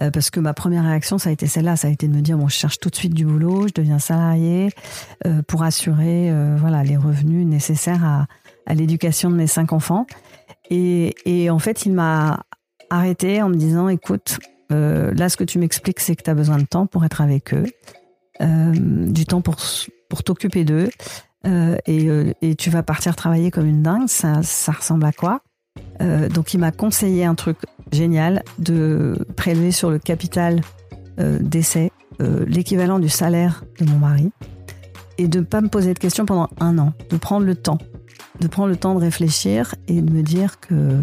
Euh, parce que ma première réaction, ça a été celle-là. Ça a été de me dire, bon, je cherche tout de suite du boulot, je deviens salarié euh, pour assurer euh, voilà, les revenus nécessaires à, l'éducation de mes cinq enfants. Et, en fait, il m'a arrêté en me disant, écoute, là, ce que tu m'expliques, c'est que tu as besoin de temps pour être avec eux, du temps pour, pour t'occuper d'eux, et, et tu vas partir travailler comme une dingue. Ça, ça ressemble à quoi? Donc, il m'a conseillé un truc génial de prélever sur le capital euh, d'essai euh, l'équivalent du salaire de mon mari et de ne pas me poser de questions pendant un an, de prendre le temps de prendre le temps de réfléchir et de me dire que euh,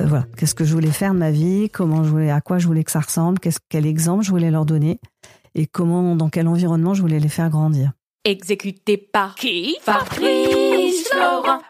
voilà qu'est-ce que je voulais faire de ma vie, comment je voulais, à quoi je voulais que ça ressemble, quel exemple je voulais leur donner et comment, dans quel environnement je voulais les faire grandir. Exécuté par qui? Fabrice Florent.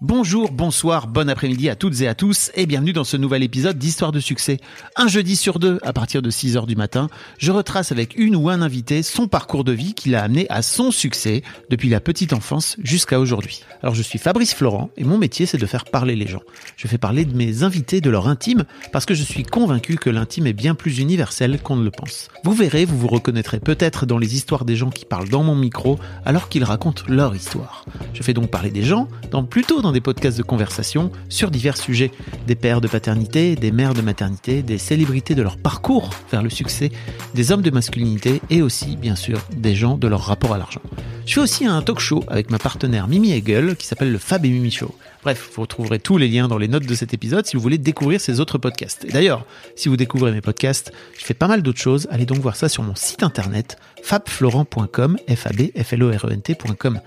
Bonjour, bonsoir, bon après-midi à toutes et à tous et bienvenue dans ce nouvel épisode d'Histoire de succès. Un jeudi sur deux, à partir de 6 heures du matin, je retrace avec une ou un invité son parcours de vie qui l'a amené à son succès depuis la petite enfance jusqu'à aujourd'hui. Alors je suis Fabrice Florent et mon métier c'est de faire parler les gens. Je fais parler de mes invités de leur intime parce que je suis convaincu que l'intime est bien plus universel qu'on ne le pense. Vous verrez, vous vous reconnaîtrez peut-être dans les histoires des gens qui parlent dans mon micro alors qu'ils racontent leur histoire. Je fais donc parler des gens dans plutôt dans des podcasts de conversation sur divers sujets, des pères de paternité, des mères de maternité, des célébrités de leur parcours vers le succès, des hommes de masculinité et aussi, bien sûr, des gens de leur rapport à l'argent. Je fais aussi un talk show avec ma partenaire Mimi Hegel qui s'appelle le Fab et Mimi Show. Bref, vous retrouverez tous les liens dans les notes de cet épisode si vous voulez découvrir ces autres podcasts. Et d'ailleurs, si vous découvrez mes podcasts, je fais pas mal d'autres choses. Allez donc voir ça sur mon site internet fabflorent.com, f a b f l o r e n t.com.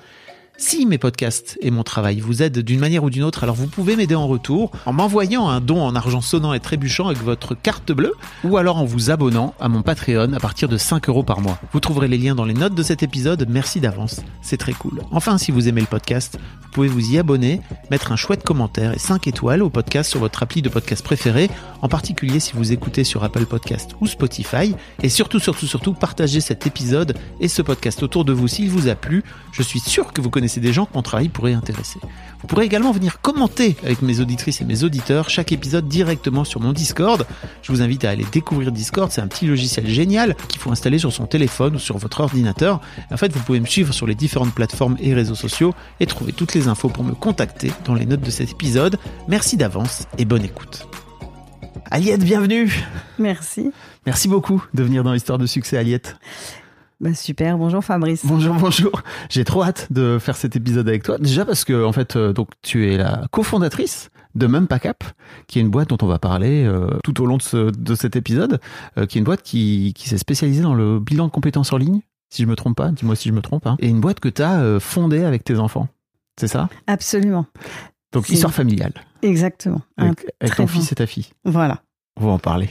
Si mes podcasts et mon travail vous aident d'une manière ou d'une autre, alors vous pouvez m'aider en retour en m'envoyant un don en argent sonnant et trébuchant avec votre carte bleue ou alors en vous abonnant à mon Patreon à partir de 5 euros par mois. Vous trouverez les liens dans les notes de cet épisode. Merci d'avance, c'est très cool. Enfin, si vous aimez le podcast, vous pouvez vous y abonner, mettre un chouette commentaire et 5 étoiles au podcast sur votre appli de podcast préféré, en particulier si vous écoutez sur Apple Podcast ou Spotify. Et surtout, surtout, surtout, partagez cet épisode et ce podcast autour de vous s'il vous a plu. Je suis sûr que vous connaissez des gens que mon travail pourrait intéresser. Vous pourrez également venir commenter avec mes auditrices et mes auditeurs chaque épisode directement sur mon Discord. Je vous invite à aller découvrir Discord, c'est un petit logiciel génial qu'il faut installer sur son téléphone ou sur votre ordinateur. En fait, vous pouvez me suivre sur les différentes plateformes et réseaux sociaux et trouver toutes les infos pour me contacter dans les notes de cet épisode. Merci d'avance et bonne écoute. Aliette, bienvenue Merci. Merci beaucoup de venir dans l'histoire de succès, Aliette. Bah, super. Bonjour Fabrice. Bonjour, bonjour. J'ai trop hâte de faire cet épisode avec toi. Déjà parce que en fait, euh, donc tu es la cofondatrice de Même Pas Cap, qui est une boîte dont on va parler euh, tout au long de, ce- de cet épisode, euh, qui est une boîte qui, qui s'est spécialisée dans le bilan de compétences en ligne, si je me trompe pas. Dis-moi si je me trompe. Hein. Et une boîte que tu as fondée avec tes enfants. C'est ça? Absolument. Donc histoire familiale Exactement. Avec, ton bon. fils et ta fille. Voilà. On va en parler.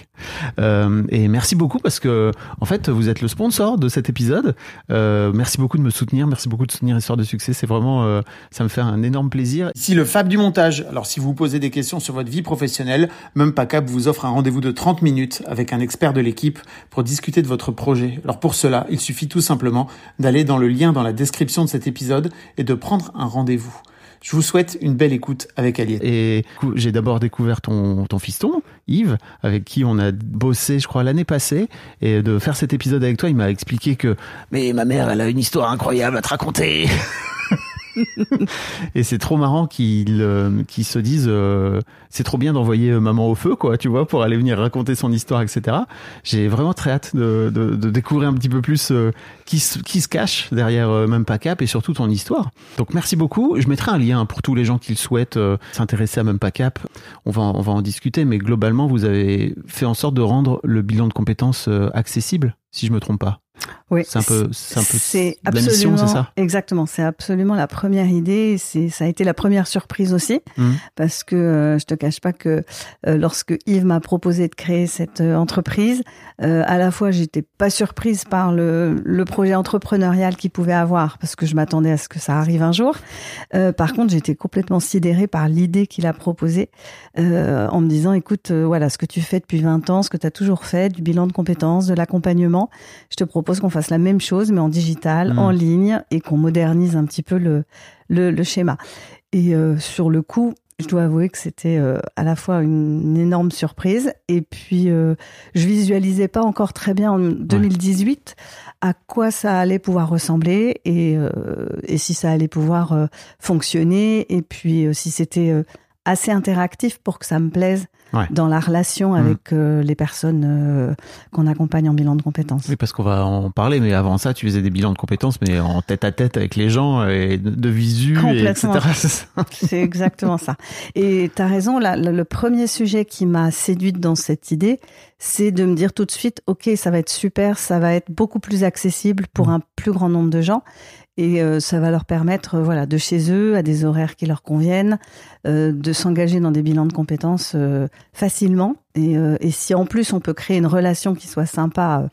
Euh, et merci beaucoup parce que en fait vous êtes le sponsor de cet épisode. Euh, merci beaucoup de me soutenir, merci beaucoup de soutenir Histoire de succès. C'est vraiment, euh, ça me fait un énorme plaisir. Ici le Fab du montage. Alors si vous vous posez des questions sur votre vie professionnelle, même pas cap vous offre un rendez-vous de 30 minutes avec un expert de l'équipe pour discuter de votre projet. Alors pour cela, il suffit tout simplement d'aller dans le lien dans la description de cet épisode et de prendre un rendez-vous. Je vous souhaite une belle écoute avec Aliette. Et j'ai d'abord découvert ton, ton fiston, Yves, avec qui on a bossé, je crois, l'année passée. Et de faire cet épisode avec toi, il m'a expliqué que mais ma mère, elle a une histoire incroyable à te raconter. et c'est trop marrant qu'ils euh, se disent euh, c'est trop bien d'envoyer euh, maman au feu quoi tu vois pour aller venir raconter son histoire etc j'ai vraiment très hâte de, découvrir un petit peu plus qui, se- cache derrière même pas cap et surtout ton histoire. Donc merci beaucoup. Je mettrai un lien pour tous les gens qui le souhaitent s'intéresser à même pas cap. On va en- on va en discuter mais globalement vous avez fait en sorte de rendre le bilan de compétences accessible si je me trompe pas Oui, C'est un peu, c'est un peu c'est la mission, absolument c'est ça? Exactement. C'est absolument la première idée. C'est ça a été la première surprise aussi Mhm. parce que euh, je te cache pas que euh, lorsque Yves m'a proposé de créer cette euh, entreprise, euh, à la fois j'étais pas surprise par le, le projet entrepreneurial qu'il pouvait avoir parce que je m'attendais à ce que ça arrive un jour. Par contre, j'étais complètement sidérée par l'idée qu'il a proposée en me disant écoute, voilà ce que tu fais depuis 20 ans, ce que tu as toujours fait, du bilan de compétences, de l'accompagnement. Je te propose qu'on fasse la même chose, mais en digital, Mhm. en ligne, et qu'on modernise un petit peu le, le, le schéma. Et euh, sur le coup, je dois avouer que c'était euh, à la fois une énorme surprise, et puis euh, je visualisais pas encore très bien en 2018 à quoi ça allait pouvoir ressembler et, et si ça allait pouvoir fonctionner, et puis si c'était assez interactif pour que ça me plaise Ouais. dans la relation avec euh, les personnes euh, qu'on accompagne en bilan de compétences. Oui, parce qu'on va en parler, mais avant ça, tu faisais des bilans de compétences, mais en tête à tête avec les gens, et de, visu, et etc. C'est exactement ça. Et tu as raison, là, le le premier sujet qui m'a séduite dans cette idée, c'est de me dire tout de suite, OK, ça va être super, ça va être beaucoup plus accessible pour un plus grand nombre de gens. Et euh, ça va leur permettre, euh, voilà, de chez eux, à des horaires qui leur conviennent, euh, de s'engager dans des bilans de compétences facilement. Et, et si en plus on peut créer une relation qui soit sympa,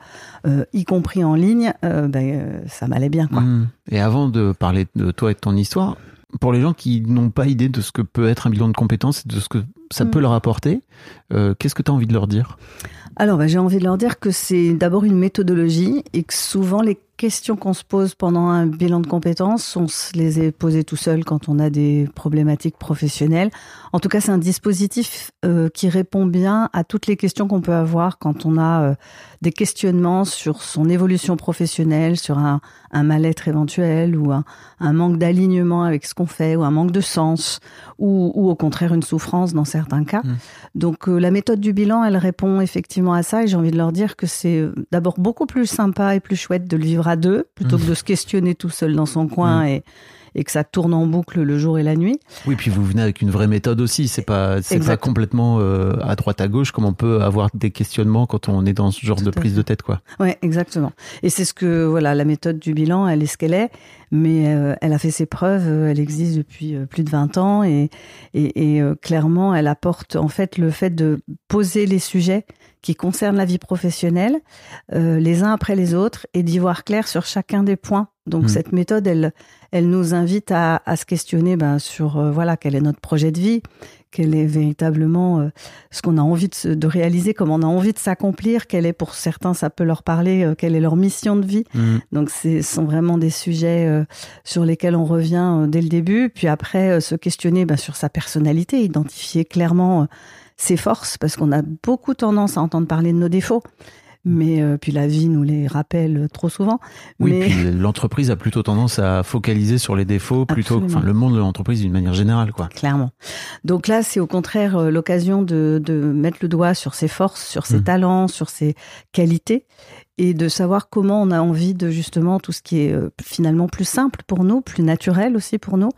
y compris en ligne, ben, ça m'allait bien, quoi. Mm. Et avant de parler de toi et de ton histoire, pour les gens qui n'ont pas idée de ce que peut être un bilan de compétences et de ce que ça Mm. peut leur apporter, qu'est-ce que tu as envie de leur dire? Alors, bah, j'ai envie de leur dire que c'est d'abord une méthodologie et que souvent les questions qu'on se pose pendant un bilan de compétences, on se les est posées tout seul quand on a des problématiques professionnelles. En tout cas, c'est un dispositif euh, qui répond bien à toutes les questions qu'on peut avoir quand on a euh, des questionnements sur son évolution professionnelle, sur un, un mal-être éventuel ou un, un manque d'alignement avec ce qu'on fait ou un manque de sens ou, ou au contraire une souffrance dans certains cas. Donc euh, la méthode du bilan, elle répond effectivement à ça et j'ai envie de leur dire que c'est euh, d'abord beaucoup plus sympa et plus chouette de le vivre à deux plutôt Mmh. que de se questionner tout seul dans son coin et, et que ça tourne en boucle le jour et la nuit. Oui, puis vous venez avec une vraie méthode aussi. C'est pas, c'est pas complètement euh, à droite à gauche comme on peut avoir des questionnements quand on est dans ce genre Tout de prise de tête, quoi. Ouais, exactement. Et c'est ce que voilà, la méthode du bilan, elle est ce qu'elle est, mais euh, elle a fait ses preuves, euh, elle existe depuis euh, plus de 20 ans et et, et, euh, clairement, elle apporte en fait le fait de poser les sujets qui concernent la vie professionnelle euh, les uns après les autres et d'y voir clair sur chacun des points. Donc Mhm. cette méthode, elle elle nous invite à, à se questionner ben, sur euh, voilà quel est notre projet de vie, quel est véritablement euh, ce qu'on a envie de, de réaliser, comment on a envie de s'accomplir, quel est pour certains ça peut leur parler, euh, quelle est leur mission de vie. Mm. Donc ce sont vraiment des sujets sur lesquels on revient dès le début, puis après se questionner ben, sur sa personnalité, identifier clairement ses forces, parce qu'on a beaucoup tendance à entendre parler de nos défauts. Mais euh, puis la vie nous les rappelle trop souvent. Oui, mais puis l'entreprise a plutôt tendance à focaliser sur les défauts plutôt que, le monde de l'entreprise d'une manière générale, quoi. Clairement. Donc là, c'est au contraire euh, l'occasion de, de mettre le doigt sur ses forces, sur ses Mhm. talents, sur ses qualités, et de savoir comment on a envie de justement tout ce qui est euh, finalement plus simple pour nous, plus naturel aussi pour nous,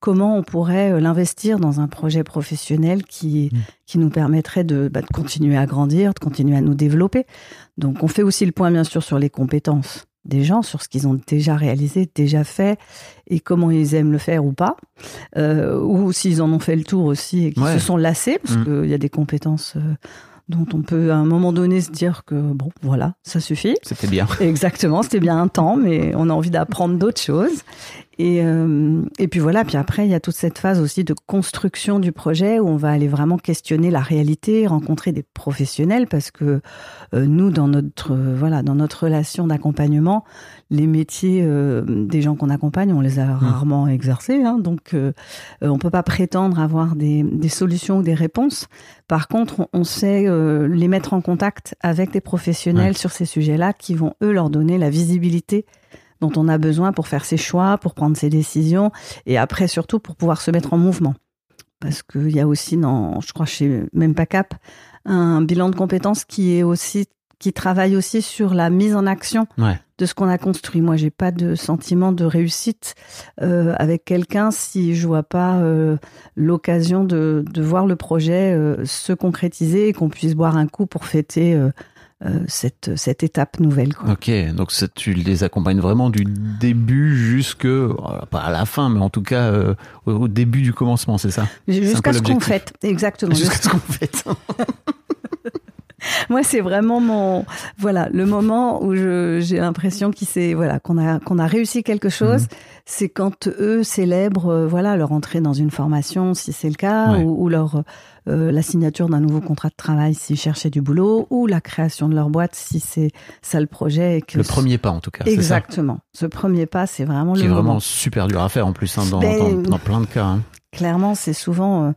comment on pourrait euh, l'investir dans un projet professionnel qui, Mhm. qui nous permettrait de, bah, de continuer à grandir, de continuer à nous développer. Donc on fait aussi le point bien sûr sur les compétences des gens, sur ce qu'ils ont déjà réalisé, déjà fait, et comment ils aiment le faire ou pas euh, ou s'ils en ont fait le tour aussi et qu'ils Ouais. se sont lassés, parce Mm. qu'il y a des compétences euh, dont on peut à un moment donné se dire que bon, voilà, ça suffit. C'était bien. Exactement, c'était bien un temps, mais on a envie d'apprendre d'autres choses. Et, euh, et puis voilà, puis après, il y a toute cette phase aussi de construction du projet où on va aller vraiment questionner la réalité, rencontrer des professionnels, parce que euh, nous, dans notre, euh, voilà, dans notre relation d'accompagnement, les métiers euh, des gens qu'on accompagne, on les a rarement exercés, hein, donc euh, on peut pas prétendre avoir des, des solutions ou des réponses. Par contre, on, sait euh, les mettre en contact avec des professionnels Ouais. sur ces sujets-là qui vont eux leur donner la visibilité dont on a besoin pour faire ses choix, pour prendre ses décisions, et après surtout pour pouvoir se mettre en mouvement. Parce qu'il y a aussi, dans, je crois chez même pas Cap, un bilan de compétences qui est aussi qui travaille aussi sur la mise en action Ouais. de ce qu'on a construit. Moi, j'ai pas de sentiment de réussite euh, avec quelqu'un si je vois pas euh, l'occasion de, de voir le projet euh, se concrétiser et qu'on puisse boire un coup pour fêter euh, cette, cette étape nouvelle. Quoi. Ok, donc ça, tu les accompagnes vraiment du début jusque, euh, pas à la fin, mais en tout cas euh, au, début du commencement, c'est ça? Jusqu'à ce qu'on fête, exactement. Jusqu'à ce qu'on fait. Moi, c'est vraiment mon voilà le moment où j'ai l'impression qu'il s'est voilà qu'on a qu'on a réussi quelque chose. Mhm. C'est quand eux célèbrent euh, voilà leur entrée dans une formation si c'est le cas Ouais. ou, ou leur euh, la signature d'un nouveau contrat de travail s'ils cherchaient du boulot ou la création de leur boîte si c'est ça le projet. Et que Le premier pas, en tout cas. ça Exactement. Ce premier pas, c'est vraiment Qui le est moment. vraiment super dur à faire en plus, hein, dans, Ben, dans, dans plein de cas. Hein. Clairement, c'est souvent euh,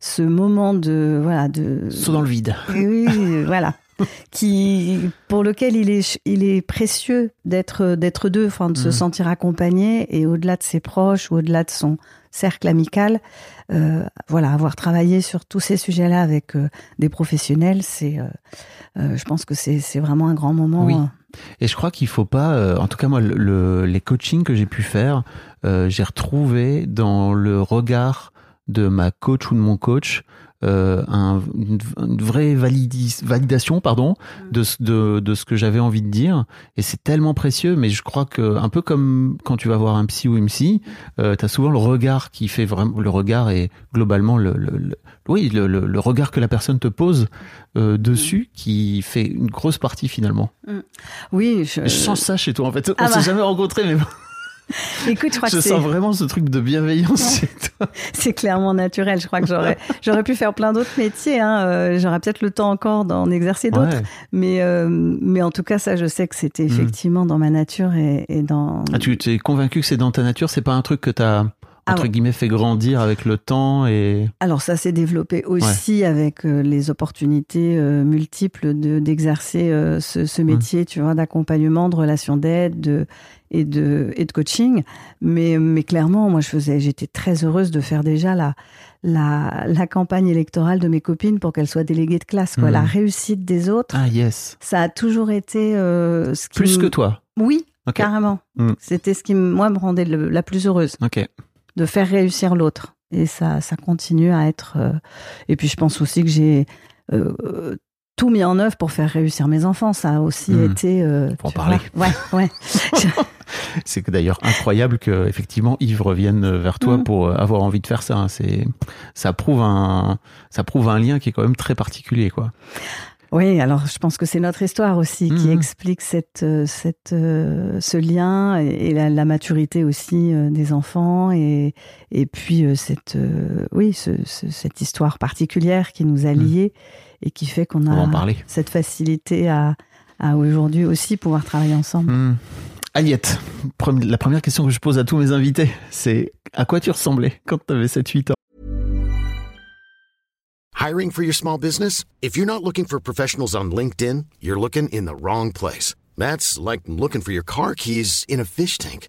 ce moment de voilà de Saut dans le vide. oui, oui, voilà. Qui, pour lequel il est, il est précieux d'être, d'être deux, enfin, de se Mhm. sentir accompagné et au-delà de ses proches ou au-delà de son cercle amical, euh, voilà, avoir travaillé sur tous ces sujets-là avec euh, des professionnels, c'est, euh, euh, je pense que c'est, c'est vraiment un grand moment. Oui. euh. Et je crois qu'il faut pas, euh, en tout cas moi, le, le- les coachings que j'ai pu faire, euh, j'ai retrouvé dans le regard de ma coach ou de mon coach euh, un- une, une vraie validis- validation, pardon, de, ce- de, de ce que j'avais envie de dire. Et c'est tellement précieux. Mais je crois que un peu comme quand tu vas voir un psy ou une psy, euh, t'as souvent le regard qui fait vraiment le regard et globalement le, le- le- oui le, regard que la personne te pose euh, dessus qui fait une grosse partie finalement. Oui, je, Je sens ça chez toi en fait. On Ah s'est bah. jamais rencontrés, mais écoute, je crois je que c'est, sens vraiment ce truc de bienveillance chez toi. c'est clairement naturel. Je crois que j'aurais, j'aurais pu faire plein d'autres métiers. Hein. euh, J'aurais peut-être le temps encore d'en exercer d'autres. Ouais. Mais, euh, mais en tout cas, ça, je sais que c'était effectivement dans ma nature et, et dans. Mm. Ah, tu t'es convaincu que c'est dans ta nature, c'est pas un truc que t'as Ah entre ouais. guillemets fait grandir avec le temps et Alors, ça s'est développé aussi avec euh, les opportunités euh, multiples de d'exercer euh, ce, ce métier, tu vois, d'accompagnement, de relations d'aide de, et, de, et de coaching. Mais, mais clairement, moi, je faisais, j'étais très heureuse de faire déjà la, la, la campagne électorale de mes copines pour qu'elles soient déléguées de classe. Quoi. Mhm. La réussite des autres, ah yes, ça a toujours été euh, ce qui plus me- que toi. Oui, carrément. Mm. C'était ce qui, moi, me rendait le- la plus heureuse, Ok. de faire réussir l'autre. Et ça, ça continue à être. euh, Et puis, je pense aussi que j'ai euh, tout mis en œuvre pour faire réussir mes enfants. Ça a aussi Mm. été. euh, Faut en parler. vois. Ouais, ouais. C'est d'ailleurs incroyable que effectivement Yves revienne vers toi Mm. pour euh, avoir envie de faire ça. hein. C'est ça prouve un ça prouve un lien qui est quand même très particulier quoi. Oui, alors je pense que c'est notre histoire aussi qui Mhm. explique cette, euh, cette, euh, ce lien et, la, la maturité aussi des enfants et, et puis cette, oui, ce, ce- cette histoire particulière qui nous a liés et qui fait qu'on a parler. cette facilité à, à aujourd'hui aussi pouvoir travailler ensemble. Hmm. Aliette, la première question que je pose à tous mes invités, c'est à quoi tu ressemblais quand tu avais 7-8 ans? Hiring for your small business? If you're not looking for professionals on LinkedIn, you're looking in the wrong place. That's like looking for your car keys in a fish tank.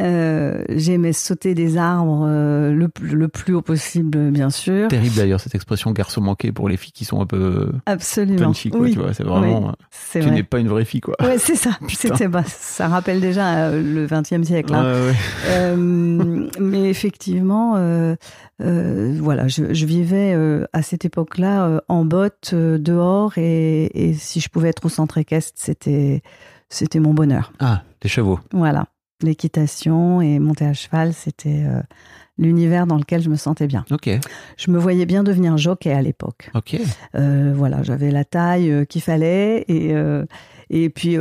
Euh, J'aimais sauter des arbres euh, le, plus- le plus haut possible, bien sûr. Terrible d'ailleurs cette expression garçon manqué pour les filles qui sont un peu Absolument. punchy quoi, oui, tu vois, c'est vraiment oui, tu n'es pas une vraie fille quoi. Ouais, c'est ça. C'était, bah, ça rappelle déjà euh, le XXe siècle. hein. Ouais, ouais. Mais effectivement, voilà, je, je vivais à cette époque-là en botte dehors et, et si je pouvais être au centre équestre, c'était c'était mon bonheur. Ah, des chevaux. Voilà, l'équitation et monter à cheval, c'était euh, l'univers dans lequel je me sentais bien. Ok, Je me voyais bien devenir jockey à l'époque. ok. Euh, voilà, j'avais la taille euh, qu'il fallait et, et puis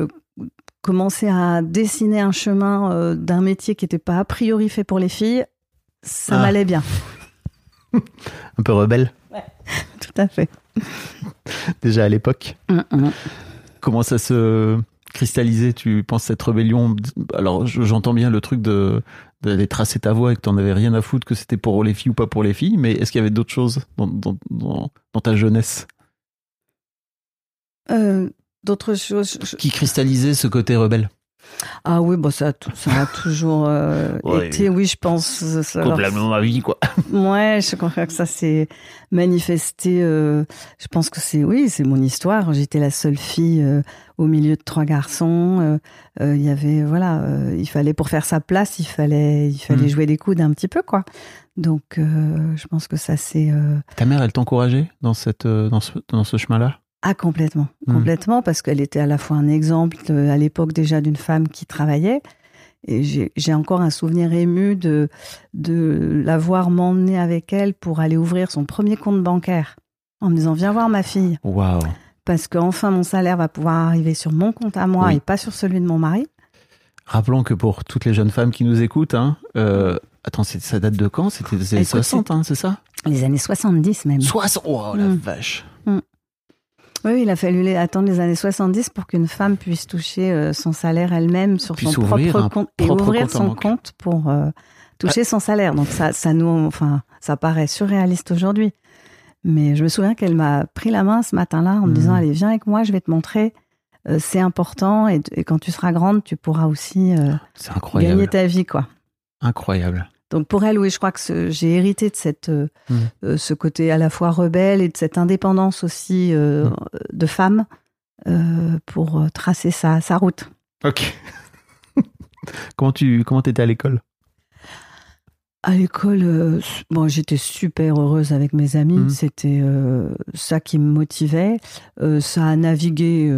commencer à dessiner un chemin d'un métier qui n'était pas a priori fait pour les filles, ça Ah. m'allait bien. Un peu rebelle Tout à fait. déjà à l'époque. Hum, hum. Comment ça se cristallisait Tu penses cette rébellion Alors je- j'entends bien le truc de d'aller tracer ta voie et que t'en avais rien à foutre que c'était pour les filles ou pas pour les filles, mais est-ce qu'il y avait d'autres choses dans, dans, dans, dans ta jeunesse? Euh, d'autres choses. je- Qui cristallisait ce côté rebelle? Ah oui, bon, ça, a ça a toujours euh, Ouais. été, oui, je pense. ça- alors, Complètement ma vie, quoi. Ouais, je crois que ça s'est manifesté. euh, je pense que c'est oui, c'est mon histoire. J'étais la seule fille euh, au milieu de trois garçons. euh, euh, Il y avait voilà, euh, il fallait pour faire sa place, il fallait il fallait Mhm. jouer des coudes un petit peu quoi. Donc euh, je pense que ça c'est euh, Ta mère, elle t'encourageait dans, cette, euh, dans ce, dans ce chemin-là? Ah complètement, Mhm. complètement parce qu'elle était à la fois un exemple euh, à l'époque déjà d'une femme qui travaillait. Et j'ai encore un souvenir ému de, de la voir m'emmener avec elle pour aller ouvrir son premier compte bancaire. En me disant, viens voir ma fille, Waouh. parce qu'enfin mon salaire va pouvoir arriver sur mon compte à moi Oui. et pas sur celui de mon mari. Rappelons que pour toutes les jeunes femmes qui nous écoutent, hein, euh, attends, ça date de quand? C'était des années Écoute, 60, hein, c'est ça? Les années 70 même. 60 Oh la Mm. vache Oui, il a fallu attendre les années 70 pour qu'une femme puisse toucher euh, son salaire elle-même sur Puisse son propre compte et propre ouvrir compte son compte pour euh, toucher son salaire. Donc ça, ça nous, enfin, ça paraît surréaliste aujourd'hui. Mais je me souviens qu'elle m'a pris la main ce matin-là en me Mhm. disant allez viens avec moi, je vais te montrer. euh, c'est important et, et quand tu seras grande, tu pourras aussi euh, gagner ta vie, quoi. Incroyable. Donc pour elle, oui, je crois que j'ai hérité de cette, euh, Mhm. euh, ce côté à la fois rebelle et de cette indépendance aussi euh, Mhm. de femme euh, pour tracer sa, sa route. Ok. comment tu comment étais à l'école? À l'école, euh, bon, j'étais super heureuse avec mes amis. Mhm. C'était euh, ça qui me motivait. Euh, ça a navigué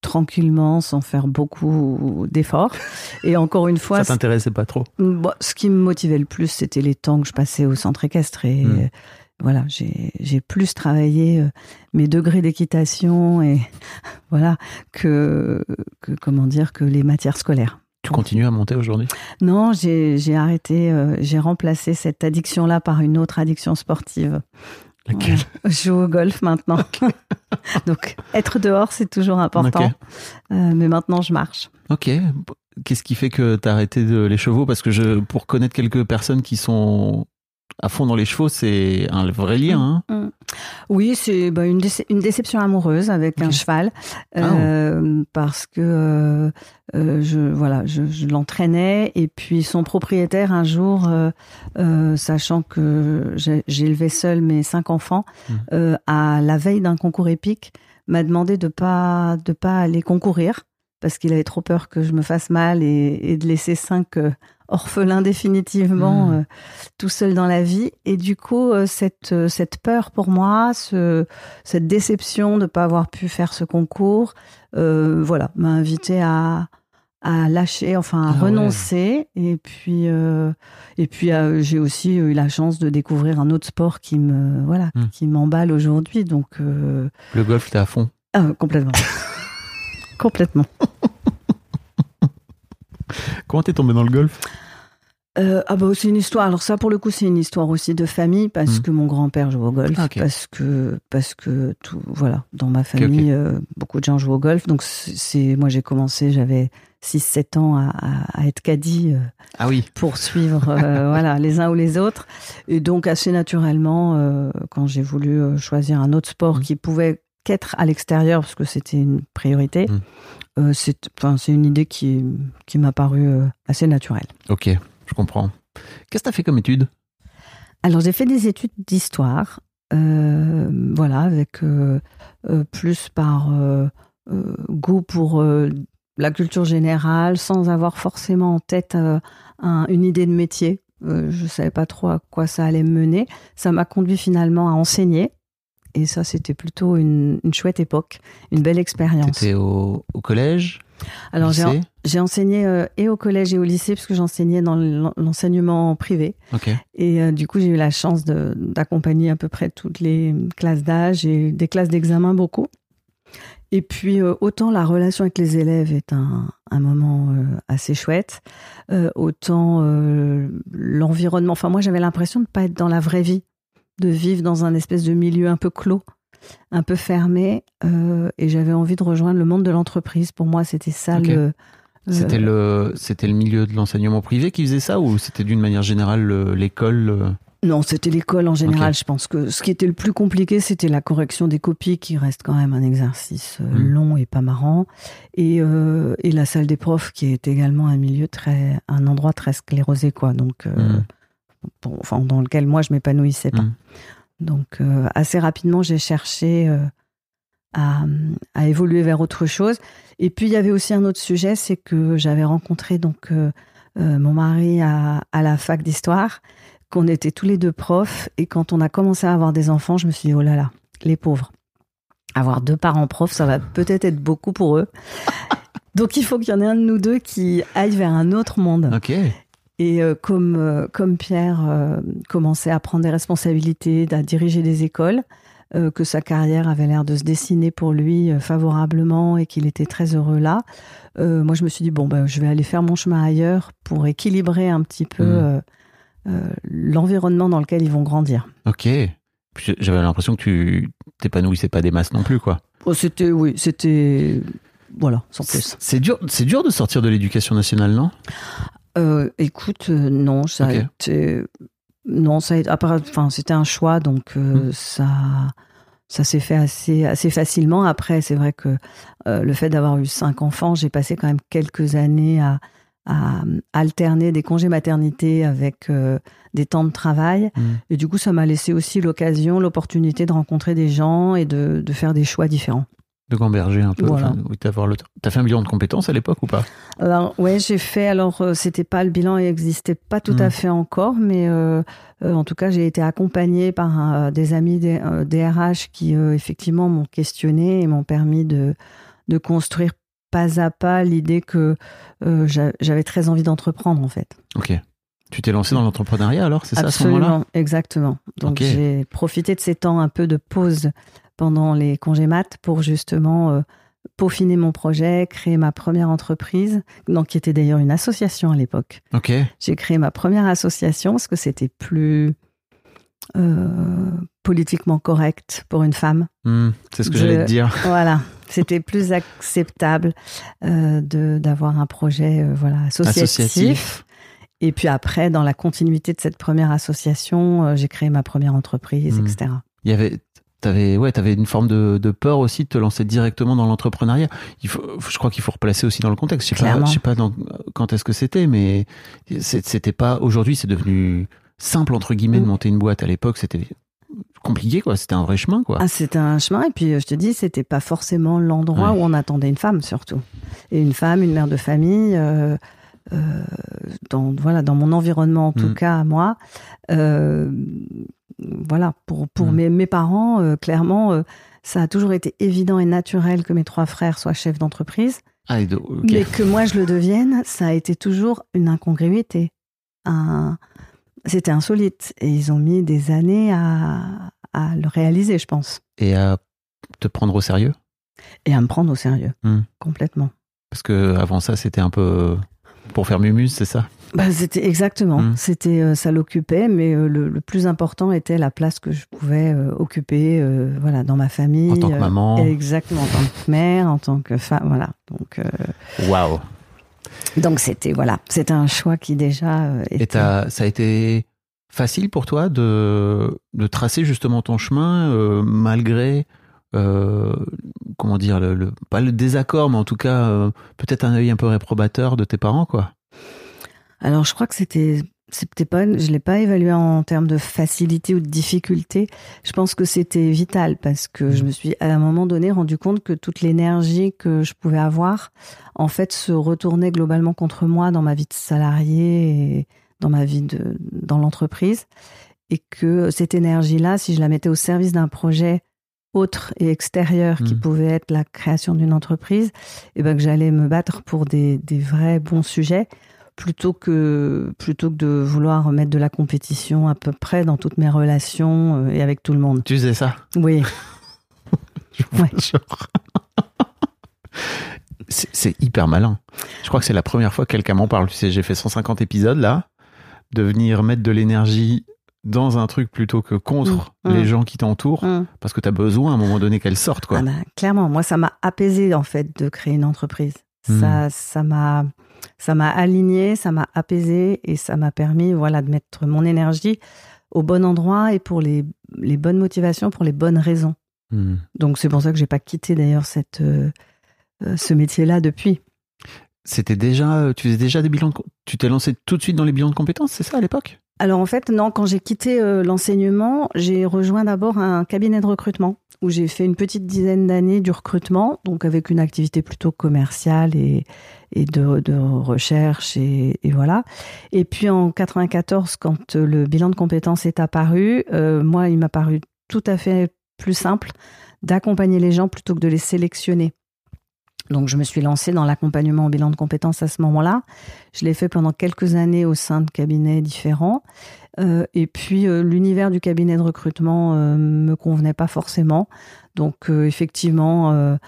tranquillement, sans faire beaucoup d'efforts. Et encore une fois, Ça t'intéressait pas trop Bon, ce qui me motivait le plus, c'était les temps que je passais au centre équestre. Et Mm. euh, voilà, j'ai plus travaillé euh, mes degrés d'équitation et voilà que, que comment dire que les matières scolaires. Tu continues à monter aujourd'hui? Non, j'ai j'ai arrêté, euh, j'ai remplacé cette addiction-là par une autre addiction sportive. Je joue au golf maintenant. Donc être dehors, c'est toujours important. Euh, mais maintenant, je marche. Ok. Qu'est-ce qui fait que t'as arrêté de les chevaux? Parce que je, pour connaître quelques personnes qui sont à fond dans les chevaux, c'est un vrai lien. Hein. Oui, c'est bah, une, déce- une déception amoureuse avec un cheval. Ah. euh, parce que euh, euh, je voilà, je, je l'entraînais. Et puis son propriétaire un jour, euh, sachant que élevé seul mes cinq enfants, euh, à la veille d'un concours épique, m'a demandé de pas de pas aller concourir parce qu'il avait trop peur que je me fasse mal et, et de laisser cinq orphelins définitivement Mhm. euh, tout seul dans la vie. Et du coup, euh, cette, euh, cette peur pour moi, ce, cette déception de ne pas avoir pu faire ce concours, voilà, m'a invité à, à lâcher, enfin à Ah ouais. renoncer. Et puis, et puis j'ai aussi eu la chance de découvrir un autre sport qui me, voilà, Mhm. qui m'emballe aujourd'hui. Donc, Le golf, t'es à fond. ah, complètement. complètement. Comment t'es tombé dans le golf? Euh, ah bah c'est une histoire. Alors ça pour le coup c'est une histoire aussi de famille parce Mhm. que mon grand-père joue au golf, Ah, parce que parce que tout voilà dans ma famille euh, beaucoup de gens jouent au golf. Donc c'est moi j'ai commencé j'avais 6-7 ans à, être caddie euh, Ah oui. pour suivre voilà les uns ou les autres et donc assez naturellement quand j'ai voulu choisir un autre sport Mhm. qui pouvait qu'être à l'extérieur parce que c'était une priorité. Mhm. Euh, c'est enfin c'est une idée qui qui m'a paru euh, assez naturelle. Ok, je comprends. Qu'est-ce que t'as fait comme étude? Alors j'ai fait des études d'histoire, euh, voilà, avec euh, plus par goût pour la culture générale, sans avoir forcément en tête un- une idée de métier. Je savais pas trop à quoi ça allait me mener. Ça m'a conduit finalement à enseigner. Et ça, c'était plutôt une, une chouette époque, une belle expérience. T'étais au, au collège Alors j'ai enseigné euh, et au collège et au lycée, puisque j'enseignais dans l'en- l'enseignement privé. Ok. Et euh, du coup, j'ai eu la chance d'accompagner à peu près toutes les classes d'âge et des classes d'examen beaucoup. Et puis, euh, autant la relation avec les élèves est un, un moment euh, assez chouette, euh, autant l'environnement. Enfin, moi, j'avais l'impression de ne pas être dans la vraie vie, de vivre dans un espèce de milieu un peu clos, un peu fermé. euh, et j'avais envie de rejoindre le monde de l'entreprise. Pour moi, c'était ça le. C'était le, c'était le milieu de l'enseignement privé qui faisait ça ou c'était d'une manière générale le- l'école euh? Non, c'était l'école en général. Je pense que ce qui était le plus compliqué, c'était la correction des copies, qui reste quand même un exercice euh, Mm. long et pas marrant, et, euh, et la salle des profs, qui est également un milieu très, un endroit très sclérosé, quoi. Donc, euh, Mm. Pour- enfin, dans lequel moi je m'épanouissais pas. Mm. Donc, euh, assez rapidement, j'ai cherché euh, à, à évoluer vers autre chose. Et puis, il y avait aussi un autre sujet, c'est que j'avais rencontré donc euh, mon mari à, à la fac d'histoire, qu'on était tous les deux profs, et quand on a commencé à avoir des enfants, je me suis dit, oh là là, les pauvres. Avoir deux parents profs, ça va peut-être être beaucoup pour eux. Donc, il faut qu'il y en ait un de nous deux qui aille vers un autre monde. Ok. Et euh, comme, euh, comme Pierre euh, commençait à prendre des responsabilités, à diriger des écoles, que sa carrière avait l'air de se dessiner pour lui favorablement et qu'il était très heureux là, moi je me suis dit, bon, ben, je vais aller faire mon chemin ailleurs pour équilibrer un petit peu euh, l'environnement dans lequel ils vont grandir. Ok. J'avais l'impression que tu t'épanouissais pas des masses non plus, quoi. Oh, c'était, oui, c'était. Voilà, sans plus. C'est dur, c'est dur de sortir de l'éducation nationale, non? Euh, écoute, euh, non, ça a été. Non, ça a été. Enfin, c'était un choix, donc euh, Mm. ça. Ça s'est fait assez, assez facilement. Après, c'est vrai que le fait d'avoir eu cinq enfants, j'ai passé quand même quelques années à, à alterner des congés maternité avec euh, des temps de travail. Mm. Et du coup, ça m'a laissé aussi l'occasion, l'opportunité de rencontrer des gens et de, de faire des choix différents. De gamberger un peu. Voilà. enfin, oui, d'avoir le... T'as fait un bilan de compétences à l'époque ou pas? Alors ouais, j'ai fait. Alors euh, c'était pas le bilan, n'existait pas tout à fait encore, mais euh, euh, en tout cas j'ai été accompagnée par euh, des amis des, DRH qui effectivement m'ont questionné et m'ont permis de de construire pas à pas l'idée que j'a- j'avais très envie d'entreprendre en fait. Ok. Tu t'es lancé dans l'entrepreneuriat alors, c'est ça à ce moment-là? Absolument, exactement. Donc j'ai profité de ces temps un peu de pause pendant les congés mat pour justement euh, peaufiner mon projet, créer ma première entreprise, donc qui était d'ailleurs une association à l'époque. Ok. J'ai créé ma première association parce que c'était plus euh, politiquement correct pour une femme. Hmm, c'est ce que j'allais te dire. Voilà, c'était plus acceptable euh, de d'avoir un projet euh, voilà associatif. Associatif. Et puis après, dans la continuité de cette première association, j'ai créé ma première entreprise, Mm. etc. Il y avait, t'avais, ouais, t'avais une forme de, de peur aussi de te lancer directement dans l'entrepreneuriat. Il faut, je crois qu'il faut replacer aussi dans le contexte. Je sais pas, je sais pas dans- quand est-ce que c'était, mais c'était pas. Aujourd'hui, c'est devenu simple entre guillemets de Mm. monter une boîte. À l'époque, c'était compliqué, quoi. C'était un vrai chemin, quoi. Ah, c'était un chemin. Et puis, euh, je te dis, c'était pas forcément l'endroit Ouais. où on attendait une femme, surtout. Et une femme, une mère de famille, euh, euh, dans, voilà, dans mon environnement, en tout Mm. cas, moi, euh, voilà, pour, pour Mm. mes, mes parents, euh, clairement, euh, ça a toujours été évident et naturel que mes trois frères soient chefs d'entreprise. Ah. Mais que moi, je le devienne, ça a été toujours une incongruité. Un... C'était insolite. Et ils ont mis des années à, à le réaliser, je pense. Et à te prendre au sérieux, Et à me prendre au sérieux. Hmm. Complètement. parce que avant ça, c'était un peu pour faire mumuse, c'est ça? Bah, c'était exactement. Mm. C'était, euh, ça l'occupait, mais euh, le, le plus important était la place que je pouvais euh, occuper, voilà, dans ma famille. En tant que maman. Exactement, en tant que mère, en tant que femme, voilà. Donc, Waouh. donc c'était voilà, c'était un choix qui déjà Et était. t'as- ça a été facile pour toi de, de tracer justement ton chemin malgré, euh, comment dire, le, le- pas le désaccord, mais en tout cas euh, peut-être un œil un peu réprobateur de tes parents, quoi? Alors, je crois que c'était, c'était pas, je l'ai pas évalué en termes de facilité ou de difficulté. Je pense que c'était vital parce que je me suis à un moment donné rendu compte que toute l'énergie que je pouvais avoir, en fait, se retournait globalement contre moi dans ma vie de salarié et dans ma vie de, dans l'entreprise. Et que cette énergie-là, si je la mettais au service d'un projet autre et extérieur qui Mhm. pouvait être la création d'une entreprise, et ben que j'allais me battre pour des, des vrais bons sujets plutôt que plutôt que de vouloir mettre de la compétition à peu près dans toutes mes relations euh, et avec tout le monde. Tu faisais ça? Oui, Ouais. C'est hyper malin. Je crois que c'est la première fois que quelqu'un m'en parle. Tu sais, j'ai fait 150 épisodes là, de venir mettre de l'énergie dans un truc plutôt que contre Mm, les mm. gens qui t'entourent, Hum. parce que tu as besoin à un moment donné qu'elles sortent, quoi. Ah bah, clairement, moi ça m'a apaisé en fait de créer une entreprise. Ça ça m'a ça m'a aligné, ça m'a apaisé et ça m'a permis voilà de mettre mon énergie au bon endroit et pour les, les bonnes motivations, pour les bonnes raisons. Hmm. Donc c'est pour ça que j'ai pas quitté d'ailleurs cette euh, euh, ce métier-là depuis. C'était déjà, euh, tu faisais déjà des bilans, de tu t'es lancé tout de suite dans les bilans de compétences, c'est ça à l'époque? Alors en fait, non, quand j'ai quitté euh, l'enseignement, j'ai rejoint d'abord un cabinet de recrutement où j'ai fait une petite dizaine d'années du recrutement, donc avec une activité plutôt commerciale et, de, recherche et, voilà. Et puis en 94, quand le bilan de compétences est apparu, euh, moi, il m'a paru tout à fait plus simple d'accompagner les gens plutôt que de les sélectionner. Donc je me suis lancée dans l'accompagnement au bilan de compétences à ce moment-là. Je l'ai fait pendant quelques années au sein de cabinets différents. Euh, et puis euh, l'univers du cabinet de recrutement euh, me convenait pas forcément. Donc effectivement,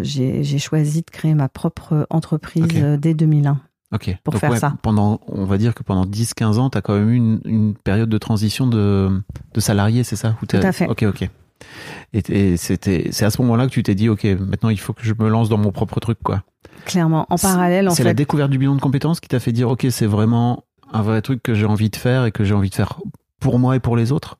j'ai choisi de créer ma propre entreprise dès 2001. Ok. Pour faire ça. Pendant, on va dire que pendant 10-15 ans, tu as quand même eu une, une période de transition de, de salarié, c'est ça? Tout à fait. Ok, ok. Et, et c'était, c'est à ce moment-là que tu t'es dit, ok, maintenant il faut que je me lance dans mon propre truc, quoi. Clairement, en C'est- parallèle, en C'est fait, la découverte du bilan de compétences qui t'a fait dire, ok, c'est vraiment un vrai truc que j'ai envie de faire et que j'ai envie de faire pour moi et pour les autres.